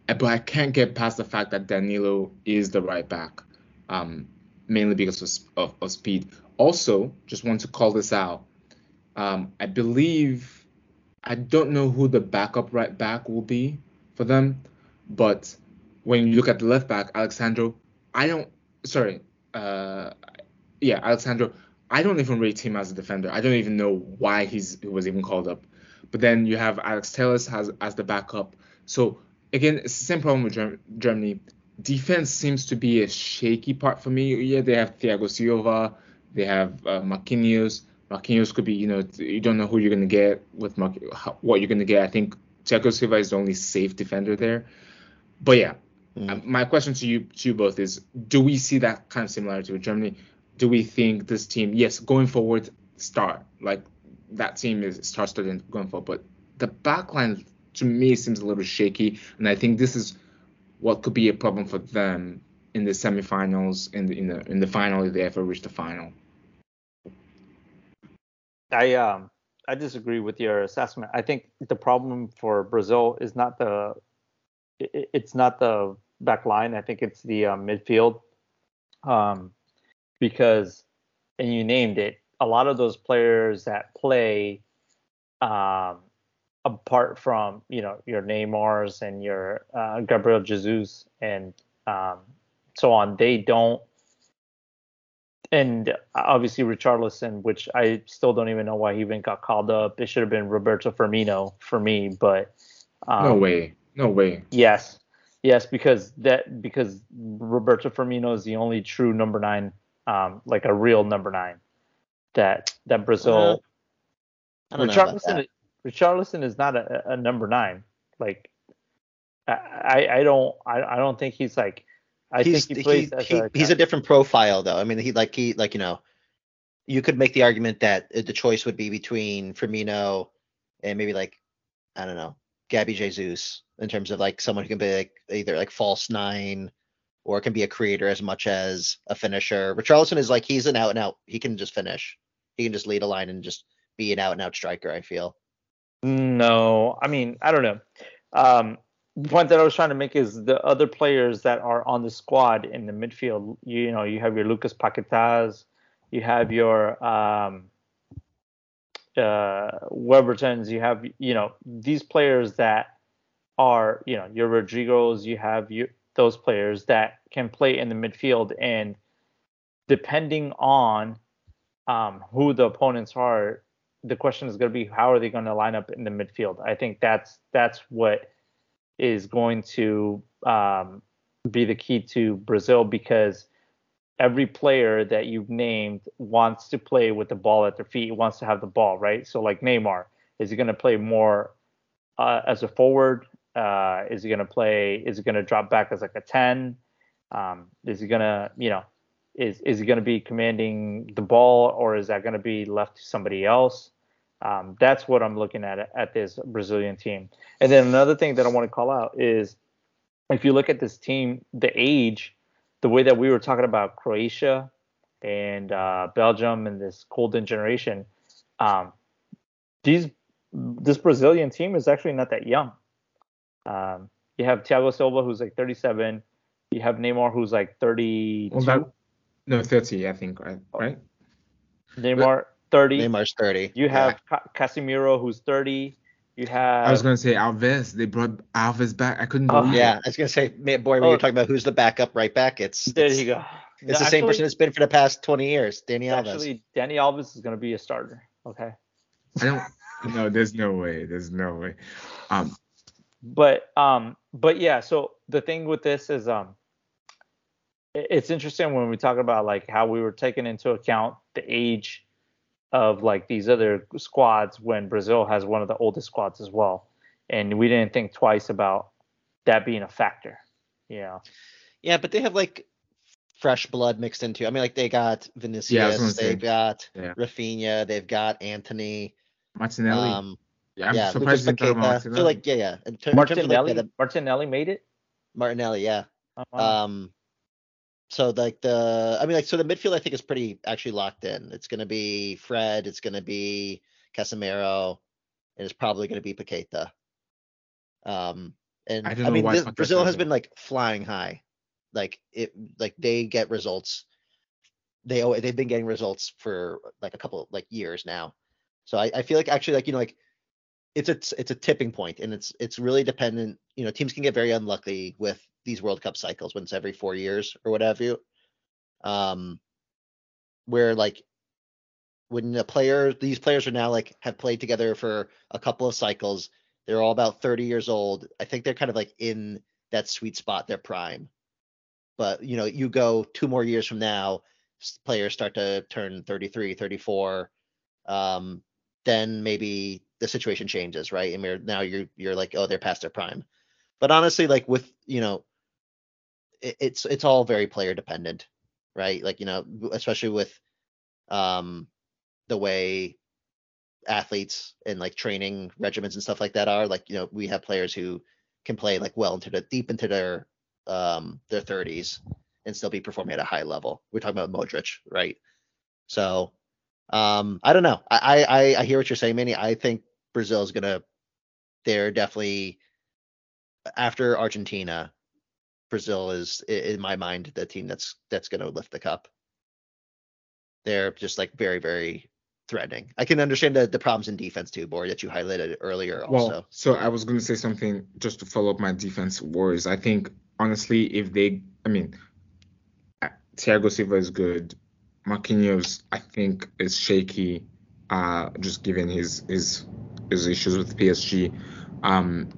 Uh, But I can't get past the fact that Danilo is the right back, um, mainly because of, of, of speed. Also, just want to call this out. Um, I believe I don't know who the backup right back will be for them, but when you look at the left back, Alex Sandro, I don't. Sorry, uh, yeah, Alex Sandro. I don't even rate him as a defender. I don't even know why he's he was even called up. But then you have Alex Telles as as the backup. So again, it's the same problem with Germ- Germany. Defense seems to be a shaky part for me. Yeah, they have Thiago Silva, they have uh, Marquinhos. Marquinhos could be, you know, you don't know who you're gonna get with Mar- how, what you're gonna get. I think Thiago Silva is the only safe defender there. But yeah, Mm. uh, my question to you to you both is: Do we see that kind of similarity with Germany? Do we think this team, yes, going forward, start like that team is star studded going forward, but the backline to me seems a little shaky, and I think this is what could be a problem for them in the semifinals, in the in the in the final if they ever reach the final. I um I disagree with your assessment. I think the problem for Brazil is not the it's not the back line. I think it's the uh, midfield. Um, because and you named it. A lot of those players that play, um, apart from you know your Neymars and your uh, Gabriel Jesus and um, so on, they don't and obviously Richarlison, which I still don't even know why he even got called up. It should have been Roberto Firmino for me, but um, no way, no way. Yes, yes, because that because Roberto Firmino is the only true number nine um, like a real number nine. That that Brazil. I don't know about Richarlison, that. Richarlison is not a, a number nine. Like, I I I don't I, I don't think he's like. I he's think he plays he- as he- a, he's a different profile though. I mean, he like he like you know, you could make the argument that uh, the choice would be between Firmino and maybe like I don't know, Gabby Jesus in terms of like someone who can be like either like false nine or can be a creator as much as a finisher. Richarlison is like he's an out and out. He can just finish. He can just lead a line and just be an out and out striker. I feel. No, I mean I don't know. Um, the point that I was trying to make is the other players that are on the squad in the midfield. You, you know, you have your Lucas Paquetas, you have your um, uh, Webertons, you have you know these players that are you know your Rodrigos, you have you those players that can play in the midfield, and depending on um, who the opponents are, the question is going to be how are they going to line up in the midfield. I think that's that's what is going to um, be the key to Brazil because every player that you've named wants to play with the ball at their feet, wants to have the ball, right? So like Neymar, is he going to play more uh, as a forward? Uh, is he going to play? Is he going to drop back as like a ten? Um, is he going to, you know, is is he going to be commanding the ball or is that going to be left to somebody else? Um, that's what I'm looking at at this Brazilian team. And then another thing that I want to call out is if you look at this team, the age, the way that we were talking about Croatia and uh, Belgium and this golden generation, um, these this Brazilian team is actually not that young. Um, you have Thiago Silva who's like 37. You have Neymar who's like 32. Well, that, no, 30, I think, right? Oh. Right? Neymar 30. Neymar's thirty. You Yeah. have Ca- Casemiro who's 30. You have I was gonna say Alves. They brought Alves back. I couldn't Oh, believe Yeah. I was gonna say, man, boy, when Oh. you're talking about who's the backup right back, it's there it's, you go. it's the same person it's been for the past 20 years, Dani Alves. Actually, Dani Alves is going to be a starter. Okay. I don't. No, there's no way. There's no way. Um, but um but yeah so the thing with this is um it's interesting when we talk about like how we were taking into account the age of like these other squads when brazil has one of the oldest squads as well and we didn't think twice about that being a factor Yeah. Yeah, but they have like fresh blood mixed into. I mean, like they got Vinicius, Yeah, I was gonna say. they've got Yeah. Rafinha, they've got Antony. Martinelli. Um, yeah, I'm yeah, surprised you Lucas didn't talk about Paqueta. So Martinelli. like, yeah, yeah. In, ter- in terms of like martinelli the, the martinelli made it Martinelli, yeah. Wow. Um, so like the, I mean, like so the midfield I think is pretty actually locked in. It's gonna be Fred, it's gonna be Casemiro, and it's probably gonna be Paqueta. Um, and I I, mean, this, Brazil has been like flying high. Like it, like they get results. They always, they've been getting results for like a couple like years now. So I, I feel like actually like you know like it's a it's a tipping point and it's it's really dependent you know teams can get very unlucky with these world cup cycles when it's every four years or what have you. Um where like when a player these players are now like have played together for a couple of cycles they're all about 30 years old i think they're kind of like in that sweet spot their prime. But you know you go two more years from now players start to turn 33 34 um then maybe the situation changes, right? And we're, now you're you're like, oh, they're past their prime. But honestly, like with you know, it, it's it's all very player dependent, right? Like you know, especially with um the way athletes and like training regimens and stuff like that are. Like you know, we have players who can play like well into the deep into their um their 30s and still be performing at a high level. We're talking about Modric, right? So um, I don't know. I, I I hear what you're saying, Manny. I think Brazil is gonna. They're definitely after Argentina. Brazil is, in my mind, the team that's that's gonna lift the cup. They're just like very very threatening. I can understand the the problems in defense too, Boy, that you highlighted earlier. Well, Also, so I was going to say something just to follow up my defense worries. I think honestly, if they, I mean, uh, Thiago Silva is good. Marquinhos, I think, is shaky, uh, just given his his his issues with PSG. Um,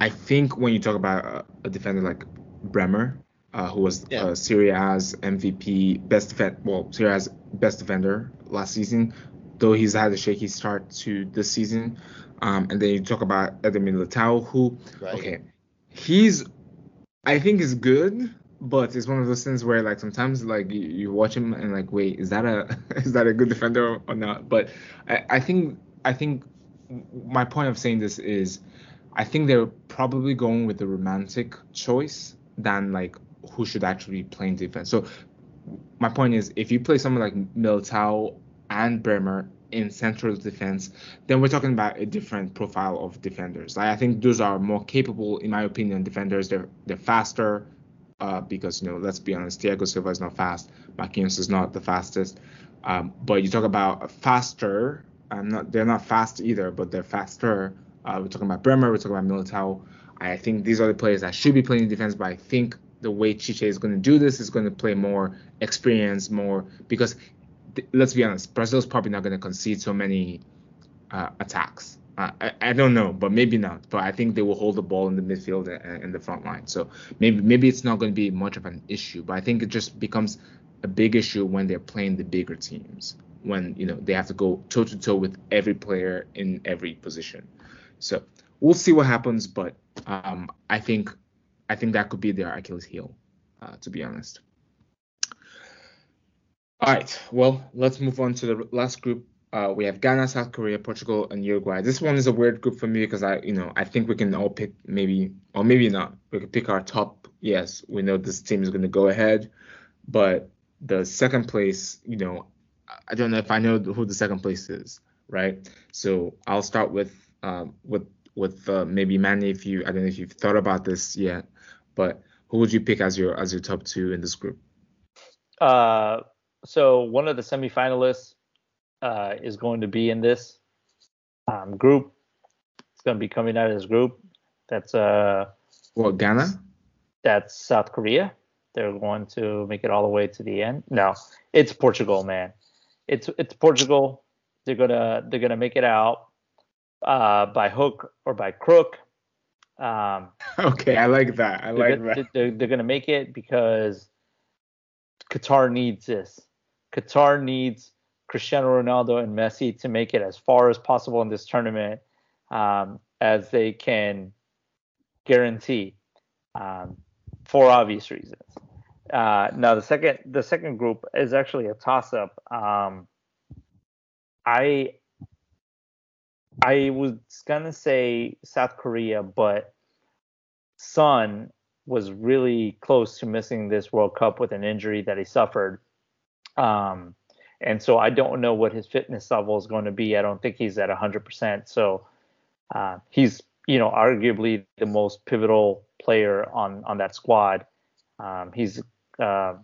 I think when you talk about a, a defender like Bremer, uh, who was Yeah. uh, Serie A's MVP, best defend, well, Serie A's best defender last season, though he's had a shaky start to this season. Um, and then you talk about Eder Militao, who, Right. okay, he's, I think is good, but it's one of those things where like sometimes like you, you watch him and like, wait, is that a is that a good defender or not? But I, I think I think my point of saying this is I think they're probably going with the romantic choice than like who should actually be playing defense. So my point is if you play someone like Militao and Bremer in central defense, then we're talking about a different profile of defenders. Like, I think those are more capable, in my opinion, defenders. They're they're faster, uh, because you know, let's be honest, Thiago Silva is not fast. Marquinhos is not the fastest. Um, but you talk about faster. I'm not. They're not fast either, but they're faster. Uh, we're talking about Bremer. We're talking about Militao. I think these are the players that should be playing defense, but I think the way Tite is going to do this is going to play more experience, more because th- let's be honest, Brazil's probably not going to concede so many uh, attacks. I, I don't know, but maybe not. But I think they will hold the ball in the midfield and in the front line. So maybe maybe it's not going to be much of an issue. But I think it just becomes a big issue when they're playing the bigger teams. When you know they have to go toe to toe with every player in every position. So we'll see what happens. But um, I think I think that could be their Achilles heel, uh, to be honest. All right. Well, let's move on to the last group. Uh, we have Ghana, South Korea, Portugal, and Uruguay. This one is a weird group for me because I, you know, I think we can all pick maybe, or maybe not. We could pick our top. Yes, we know this team is going to go ahead, but the second place, you know, I don't know if I know who the second place is, right? So I'll start with um, with with uh, maybe Manny. If you, I don't know if you've thought about this yet, but who would you pick as your as your top two in this group? Uh, so one of the semifinalists uh, is going to be in this um, group. It's going to be coming out of this group. That's uh, Well, Ghana. that's South Korea. They're going to make it all the way to the end. No, it's Portugal, man. It's it's Portugal. They're gonna they're gonna make it out uh, by hook or by crook. Um, Okay, I like that. I like that. they're, they're gonna make it because Qatar needs this. Qatar needs Cristiano Ronaldo and Messi to make it as far as possible in this tournament um, as they can guarantee, um, for obvious reasons. Uh, now the second the second group is actually a toss up. Um, I I was gonna say South Korea, but Son was really close to missing this World Cup with an injury that he suffered. Um, and so I don't know what his fitness level is going to be. I don't think he's at 100%. So uh, he's, you know, arguably the most pivotal player on on that squad. Um, he's, uh,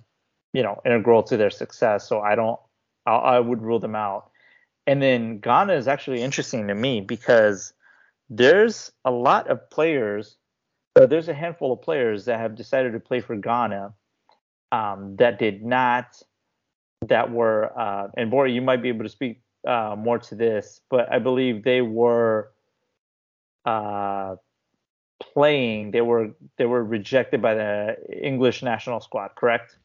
you know, integral to their success. So I don't, I, I would rule them out. And then Ghana is actually interesting to me because there's a lot of players uh, there's a handful of players that have decided to play for Ghana um, that did not, that were, uh, and Bori, you might be able to speak uh, more to this, but I believe they were uh, playing. They were they were rejected by the English national squad, correct?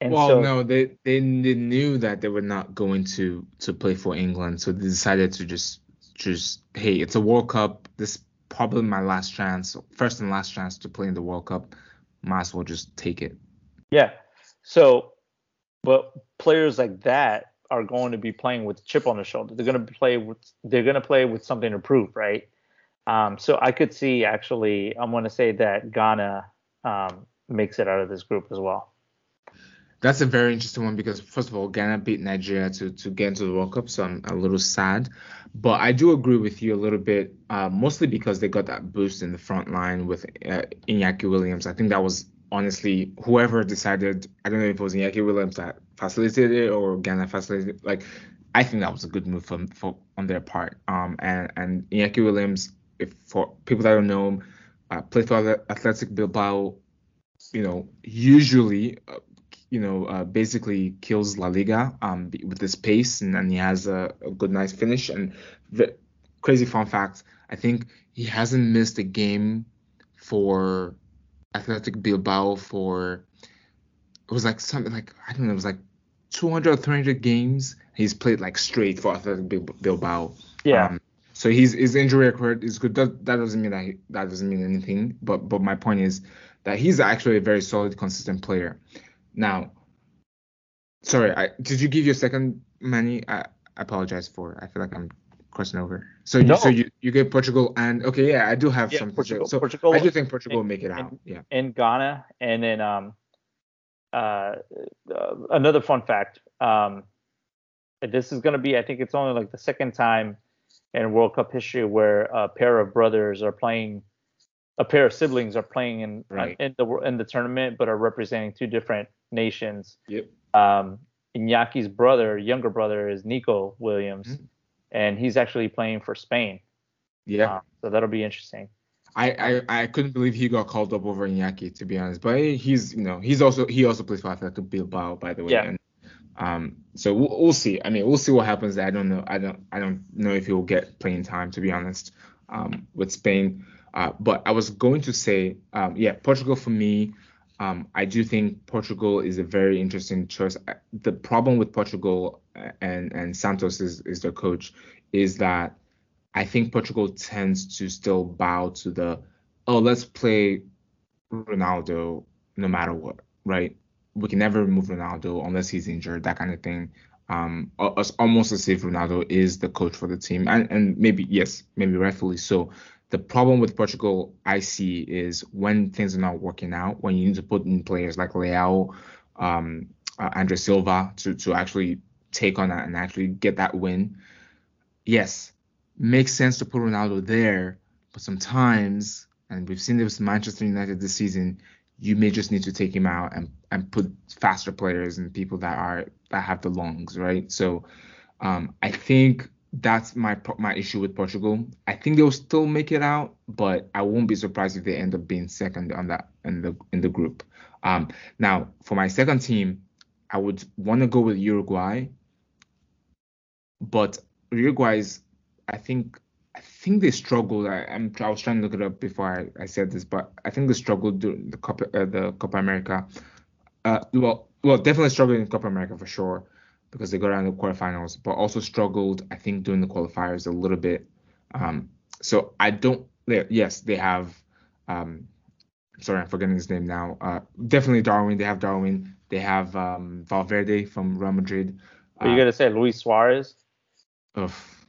And well, so, no, they, they they knew that they were not going to to play for England, so they decided to just just hey, it's a World Cup. This probably my last chance, first and last chance to play in the World Cup. Might as well just take it. Yeah. So, but players like that are going to be playing with a chip on their shoulder. They're going to play with they're going to play with something to prove, right? Um, so I could see actually, I'm going to say that Ghana um, makes it out of this group as well. That's a very interesting one because first of all, Ghana beat Nigeria to to get into the World Cup, so I'm a little sad. But I do agree with you a little bit, uh, mostly because they got that boost in the front line with uh, Williams. I think that was honestly whoever decided. I don't know if it was Iñaki Williams that facilitated it or Ghana facilitated. It. Like I think that was a good move for, for on their part. Um, and and Iñaki Williams, if for people that don't know him, uh, played for Athletic Bilbao. You know, usually. Uh, you know, uh, basically kills La Liga um, with his pace, and, and he has a, a, good, nice finish. And the crazy fun fact, I think he hasn't missed a game for Athletic Bilbao for it was like something like I don't know, it was like 200 or 300 games he's played like straight for Athletic Bil- Bilbao. Yeah. Um, so he's his injury record is good. That, that doesn't mean that he, that doesn't mean anything. But but my point is that he's actually a very solid, consistent player. Now, sorry, I, did you give your second money? I, I apologize for. I feel like I'm crossing over. So you No. so you you get Portugal and okay, yeah, I do have Yeah, some. Portugal- So Portugal I do think Portugal will make it out. and- Yeah. in Ghana, and then um, uh, uh, another fun fact. Um, this is going to be, I think it's only like the second time in World Cup history where a pair of brothers are playing, a pair of siblings are playing in uh, in the in the tournament, but are representing two different nations. Yep. Um, Iñaki's brother, younger brother, is Nico Williams, Mhm. And he's actually playing for Spain. Yeah. Uh, so that'll be interesting. I, I I couldn't believe he got called up over Iñaki to be honest. But he's you know he's also he also plays for Athletic Bilbao by the way. Yeah. And, um. So we'll, we'll see. I mean, we'll see what happens. I don't know. I don't I don't know if he'll get playing time to be honest. Um. With Spain. Uh. But I was going to say um. Yeah. Portugal for me. Um. I do think Portugal is a very interesting choice. The problem with Portugal uh, and and Santos is is their coach is that I think Portugal tends to still bow to the oh let's play Ronaldo no matter what, right? We can never remove Ronaldo unless he's injured, that kind of thing. Um, almost as if Ronaldo is the coach for the team, and and maybe yes, maybe rightfully so. The problem with Portugal I see is when things are not working out, when you need to put in players like Leao, um, uh, Andre Silva to to actually take on that and actually get that win. Yes, makes sense to put Ronaldo there, but sometimes, and we've seen this with Manchester United this season, you may just need to take him out and, and put faster players and people that are that have the lungs, right? So um, I think that's my my issue with Portugal. I think they'll still make it out, but I won't be surprised if they end up being second on that in the in the group. Um, now for my second team, I would want to go with Uruguay, but Uruguay's I think I think they struggled. I, I'm I was trying to look it up before I, I said this, but I think they struggled during the Copa uh, the Copa America. Uh, well, well, definitely struggled in Copa America for sure because they got out in the quarterfinals, but also struggled I think during the qualifiers a little bit. Um, so I don't. Yes, they have. Um, sorry, I'm forgetting his name now. Uh, definitely Darwin. They have Darwin. They have um, Valverde from Real Madrid. Are you Uh, gonna say Luis Suarez? Of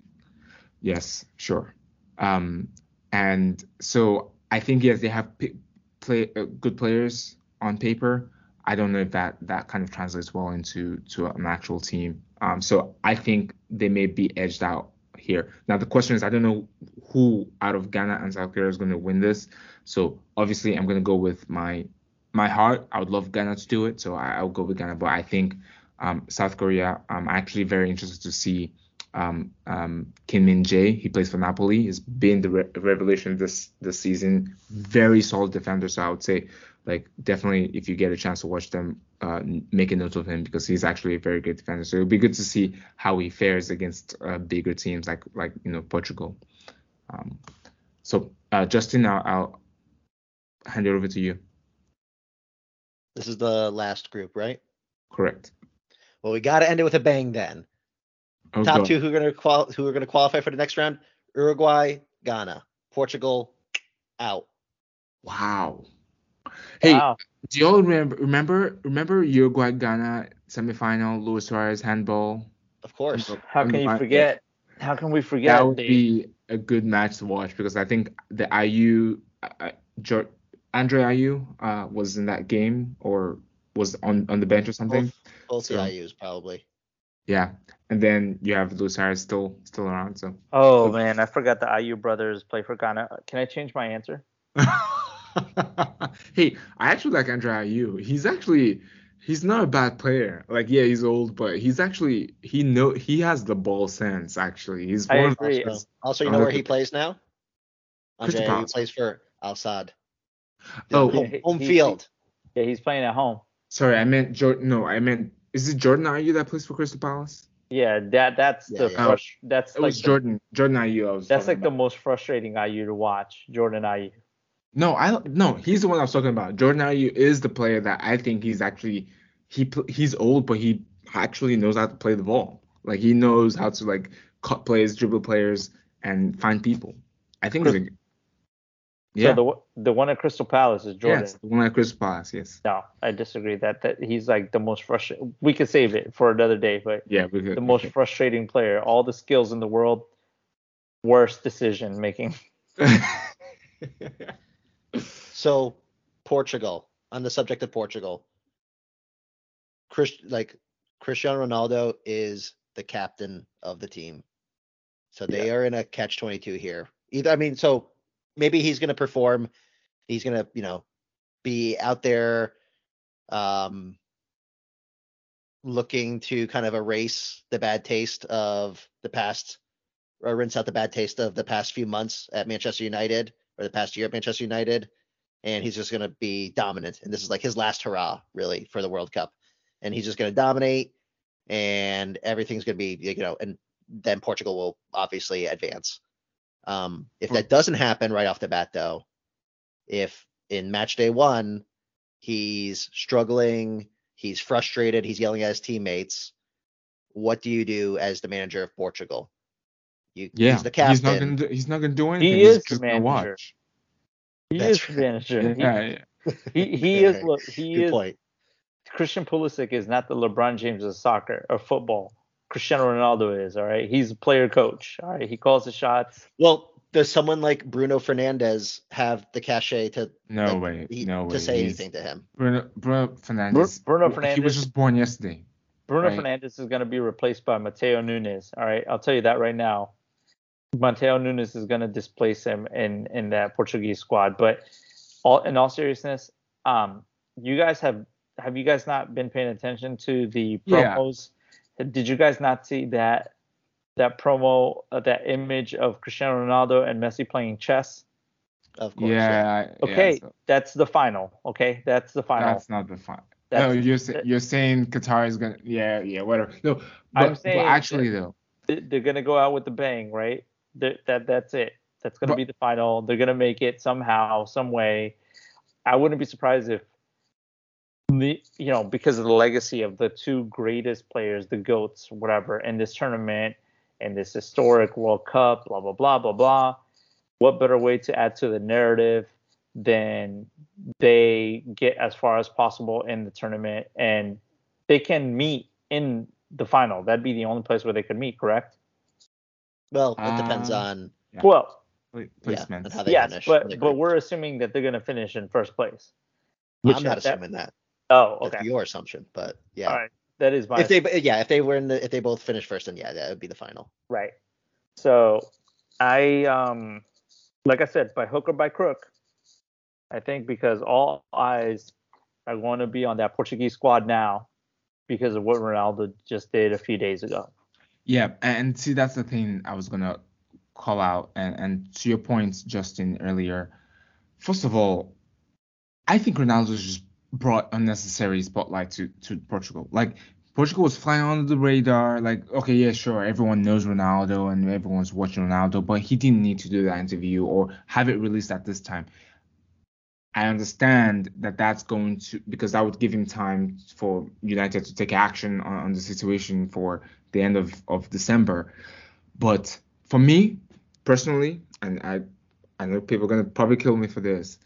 yes, sure. Um, and so I think yes, they have p- play uh, good players on paper. I don't know if that that kind of translates well into to an actual team. Um, so I think they may be edged out here. Now the question is, I don't know who out of Ghana and South Korea is going to win this. So obviously, I'm going to go with my my heart. I would love Ghana to do it, so I, I'll go with Ghana. But I think um, South Korea. I'm actually very interested to see um, um, Kim Min Jae. He plays for Napoli. He's been the re- revelation this this season. Very solid defender. So I would say, like, definitely if you get a chance to watch them, uh, make a note of him because he's actually a very good defender. So it'll be good to see how he fares against uh, bigger teams like like you know Portugal. Um, so uh, Justin, I'll, I'll hand it over to you. This is the last group, right? Correct. Well, we got to end it with a bang then. Oh, Top God. two who are going to qual- who are going to qualify for the next round: Uruguay, Ghana, Portugal, out. Wow. Hey, wow. do y'all remember remember remember Uruguay Ghana semifinal Luis Suarez handball? Of course. How can you forget? How can we forget? That would be a good match to watch because I think the Ayew uh, uh, Jo- Andre Ayew uh, was in that game or was on on the bench or something. Both, both So- the Ayews probably. Yeah, and then you have Luis Suarez still still around. So. oh man, I forgot the Ayew brothers play for Ghana. Can I change my answer? hey, I actually like Andre Ayew. He's actually he's not a bad player. Like yeah, he's old, but he's actually he know he has the ball sense. Actually, he's I one of agree. those- Also, also, you know where okay. he plays now? Crystal Andre Ayew Palace. plays for Al Sadd. Oh, home, home he- field. Yeah, he's playing at home. Sorry, I meant Jordan. No, I meant is it Jordan Ayew that plays for Crystal Palace? Yeah, that that's Yeah, the yeah. frus- that's It like was the, Jordan Jordan Ayew. I was that's talking like the most frustrating Ayew to watch. Jordan Ayew. No, I. No, he's the one I was talking about. Jordan Ayew is the player that I think he's actually he he's old, but he actually knows how to play the ball. Like he knows how to like cut plays, dribble players, and find people. I think he's a, yeah, So the one- the one at Crystal Palace is Jordan. yes, the one at Crystal Palace, yes. No, I disagree. That that he's like the most frustrating. We could save it for another day, but Yeah, we could, the most frustrating player. All the skills in the world. Worst decision making. So Portugal, on the subject of Portugal, Chris like Cristiano Ronaldo is the captain of the team. So they are in a catch 22 here. Either I mean, so maybe he's going to perform, he's going to, you know, be out there um looking to kind of erase the bad taste of the past or rinse out the bad taste of the past few months at Manchester United or the past year at Manchester United and he's just going to be dominant. And this is like his last hurrah, really, for the World Cup. And he's just going to dominate, and everything's going to be, you know, and then Portugal will obviously advance. Um, if that doesn't happen right off the bat, though, if in match day one he's struggling, he's frustrated, he's yelling at his teammates, what do you do as the manager of Portugal? You, yeah, he's the captain. He's not gonna do, he's not gonna do anything. He he's is the just gonna manager. watch. He That's is the right. manager. He- Yeah, yeah. He he is Okay. look he Good is point. Christian Pulisic is not the LeBron James of soccer or football. Cristiano Ronaldo is, all right. He's a player coach. All right. He calls the shots. Well, does someone like Bruno Fernandes have the cachet to No like, way, he- no way. to say He's- anything to him? Bruno, Bruno Fernandes. Bruno He was just born yesterday. Bruno Right. Fernandes is going to be replaced by Matheus Nunes. All right. I'll tell you that right now. Matheus Nunes is going to displace him in in that Portuguese squad. But all in all seriousness, um, you guys have have you guys not been paying attention to the Yeah. promos? Did you guys not see that that promo, uh, that image of Cristiano Ronaldo and Messi playing chess? Of course. Yeah. yeah, Okay, so that's the final. Okay, that's the final. that's not the final. That's- no, you're sa- that- you're saying Qatar is gonna. Yeah, yeah, whatever. No, but, I'm but saying actually though, they're gonna go out with the bang, right? That, that that's it. That's gonna be the final. They're gonna make it somehow, some way. I wouldn't be surprised if the you know because of the legacy of the two greatest players, the goats, whatever, in this tournament and this historic World Cup, blah blah blah blah blah. What better way to add to the narrative than they get as far as possible in the tournament and they can meet in the final. That'd be the only place where they could meet, correct? Well, it depends Uh, on Yeah. Well, pla- yeah, placement. how they yes, finish. but but agree. we're assuming that they're gonna finish in first place. I'm not that- assuming that. Oh, That's okay. your assumption, but yeah. All right. That is my If they, yeah, if they were in the, if they both finished first, then yeah, that would be the final. right. So I um like I said, by hook or by crook, I think because all eyes are going to be on that Portuguese squad now because of what Ronaldo just did a few days ago. Yeah, and see that's the thing I was gonna call out, and and to your point, Justin earlier. First of all, I think Ronaldo just brought unnecessary spotlight to to Portugal. Like Portugal was flying under the radar. Like okay, yeah, sure, everyone knows Ronaldo and everyone's watching Ronaldo, but he didn't need to do that interview or have it released at this time. I understand that that's going to because that would give him time for United to take action on, on the situation for the end of, of December. But for me personally, and I I know people are gonna probably kill me for this,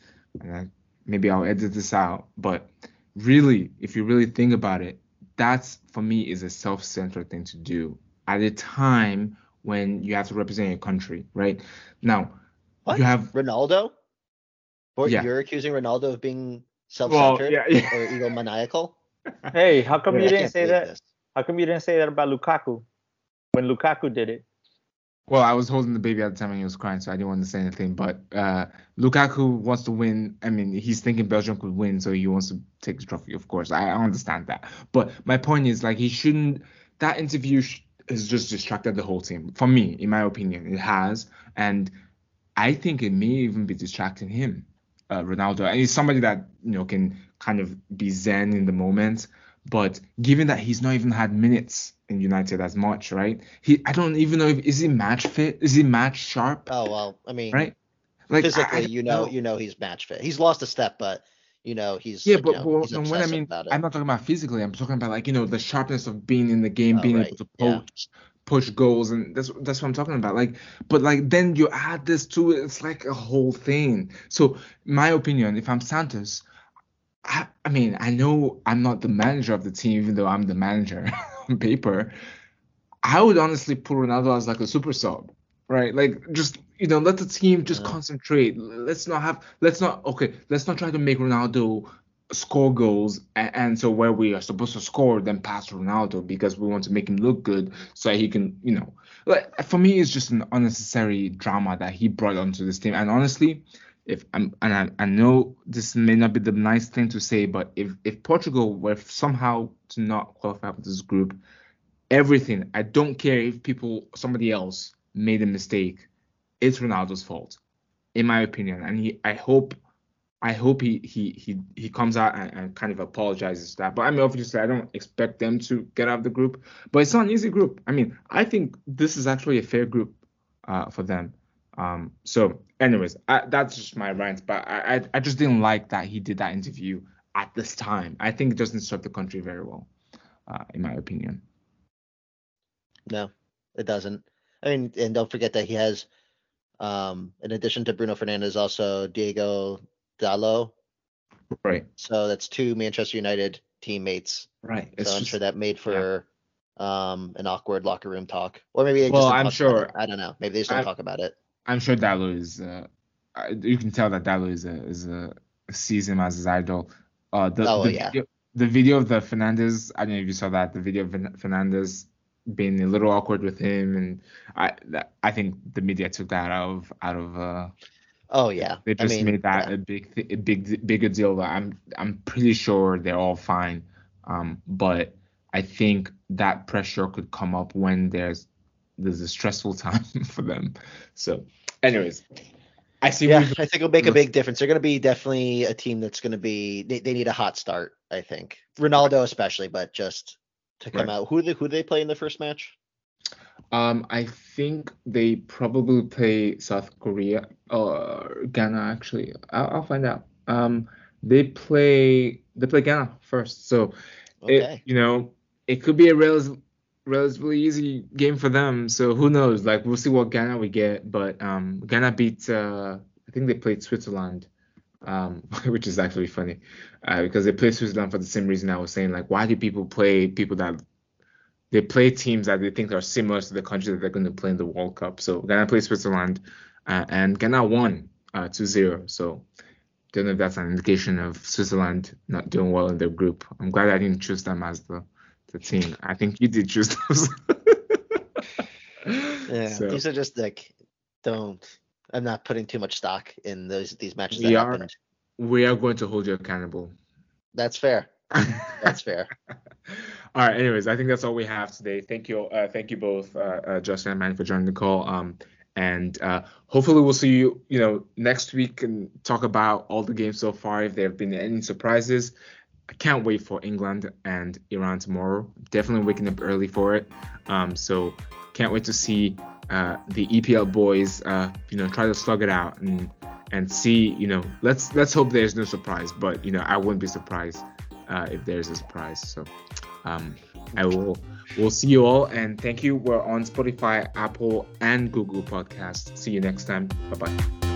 and I, maybe I'll edit this out. But really, if you really think about it, that's for me is a self-centered thing to do at a time when you have to represent your country, right? Now What? you have Ronaldo? Or Yeah. you're accusing Ronaldo of being self-centered yeah, yeah. or egomaniacal? Hey, how come I you didn't say that? this. How come you didn't say that about Lukaku when Lukaku did it? Well, I was holding the baby at the time and he was crying, so I didn't want to say anything. But uh, Lukaku wants to win. I mean, he's thinking Belgium could win, so he wants to take the trophy. Of course, I, I understand that. But my point is, like, he shouldn't. That interview sh- has just distracted the whole team. For me, in my opinion, it has, and I think it may even be distracting him, uh, Ronaldo. And he's somebody that you know can kind of be zen in the moment. But given that he's not even had minutes in United as much, right? He, I don't even know if is he match fit, is he match sharp, Oh well, I mean, right? Like I- I physically, you know, you know he's match fit. He's lost a step, but You know, he's Yeah, like, but, you know, but he's and when I mean. I'm not talking about physically. I'm talking about like you know the sharpness of being in the game, Oh, being right. able to Yeah. Push, goals, and that's that's what I'm talking about. Like, but like then you add this to it, it's like a whole thing. So my opinion, if I'm Santos, I, I mean, I know I'm not the manager of the team, even though I'm the manager on paper. I would honestly put Ronaldo as like a super sub, right? Like just you know, let the team just Yeah. concentrate. Let's not have, let's not okay, let's not try to make Ronaldo score goals and, so where we are supposed to score then pass Ronaldo because we want to make him look good so he can, you know, like for me it's just an unnecessary drama that he brought onto this team. And honestly, if I'm and I, I know this may not be the nice thing to say, but if if Portugal were somehow to not qualify for this group, everything I don't care if people somebody else made a mistake, it's Ronaldo's fault, in my opinion. And he I hope I hope he he he he comes out and, and kind of apologizes that. But I mean obviously I don't expect them to get out of the group. But it's not an easy group. I mean, I think this is actually a fair group uh, for them. Um, so, anyways, I, that's just my rant. But I, I, I just didn't like that he did that interview at this time. I think it doesn't serve the country very well, uh, in my opinion. No, it doesn't. I mean, and don't forget that he has, um, in addition to Bruno Fernandes, also Diogo Dalot. Right. So that's two Manchester United teammates. Right. It's so I'm just, sure that made for um an awkward locker room talk, or maybe they just Well, don't I'm sure- I don't know. Maybe they just don't I- talk about it. I'm sure Dalot is. Uh, you can tell that Dalot is a is a sees him as his idol. Uh, the, Oh, the yeah. video, the video of the Fernandes. I don't know if you saw that. The video of Fern- Fernandes being a little awkward with him, and I I think the media took that out of out of. Uh, Oh yeah. they I just mean, made that yeah. a big a big bigger deal. That I'm I'm pretty sure they're all fine. Um, but I think that pressure could come up when there's there's a stressful time for them. So, anyways, I see. Yeah, I think it'll make a big difference. They're going to be definitely a team that's going to be. They, they need a hot start. I think Ronaldo especially, but just to come Right. out. Who they who they play in the first match? Um, I think they probably play South Korea or Ghana. Actually, I'll, I'll find out. Um, they play they play Ghana first, so it, you know it could be a relatively relatively easy game for them. So who knows? Like we'll see what Ghana we get, but um, Ghana beat uh, I think they played Switzerland. Um, which is actually funny, uh, because they play Switzerland for the same reason I was saying. Like, why do people play people that they play teams that they think are similar to the country that they're going to play in the World Cup. So Ghana played Switzerland, uh, and Ghana won uh, 2-0. So don't know if that's an indication of Switzerland not doing well in their group. I'm glad I didn't choose them as the, the team. I think you did choose those. Yeah, So, these are just like don't. I'm not putting too much stock in those these matches that We are- happened. we are going to hold you accountable. That's fair. That's fair. all right. Anyways, I think that's all we have today. Thank you. Uh, thank you both, uh, uh, Justin and Manny, for joining the call. Um, and uh, hopefully we'll see you, you know, next week and talk about all the games so far. If there have been any surprises, I can't wait for England and Iran tomorrow. Definitely waking up early for it. Um, so can't wait to see uh, the EPL boys, uh, you know, try to slug it out and and see, you know, let's let's hope there's no surprise. But you know, I wouldn't be surprised uh, if there's a surprise. So um, I will. We'll see you all and thank you. We're on Spotify, Apple, and Google Podcasts. See you next time. Bye bye.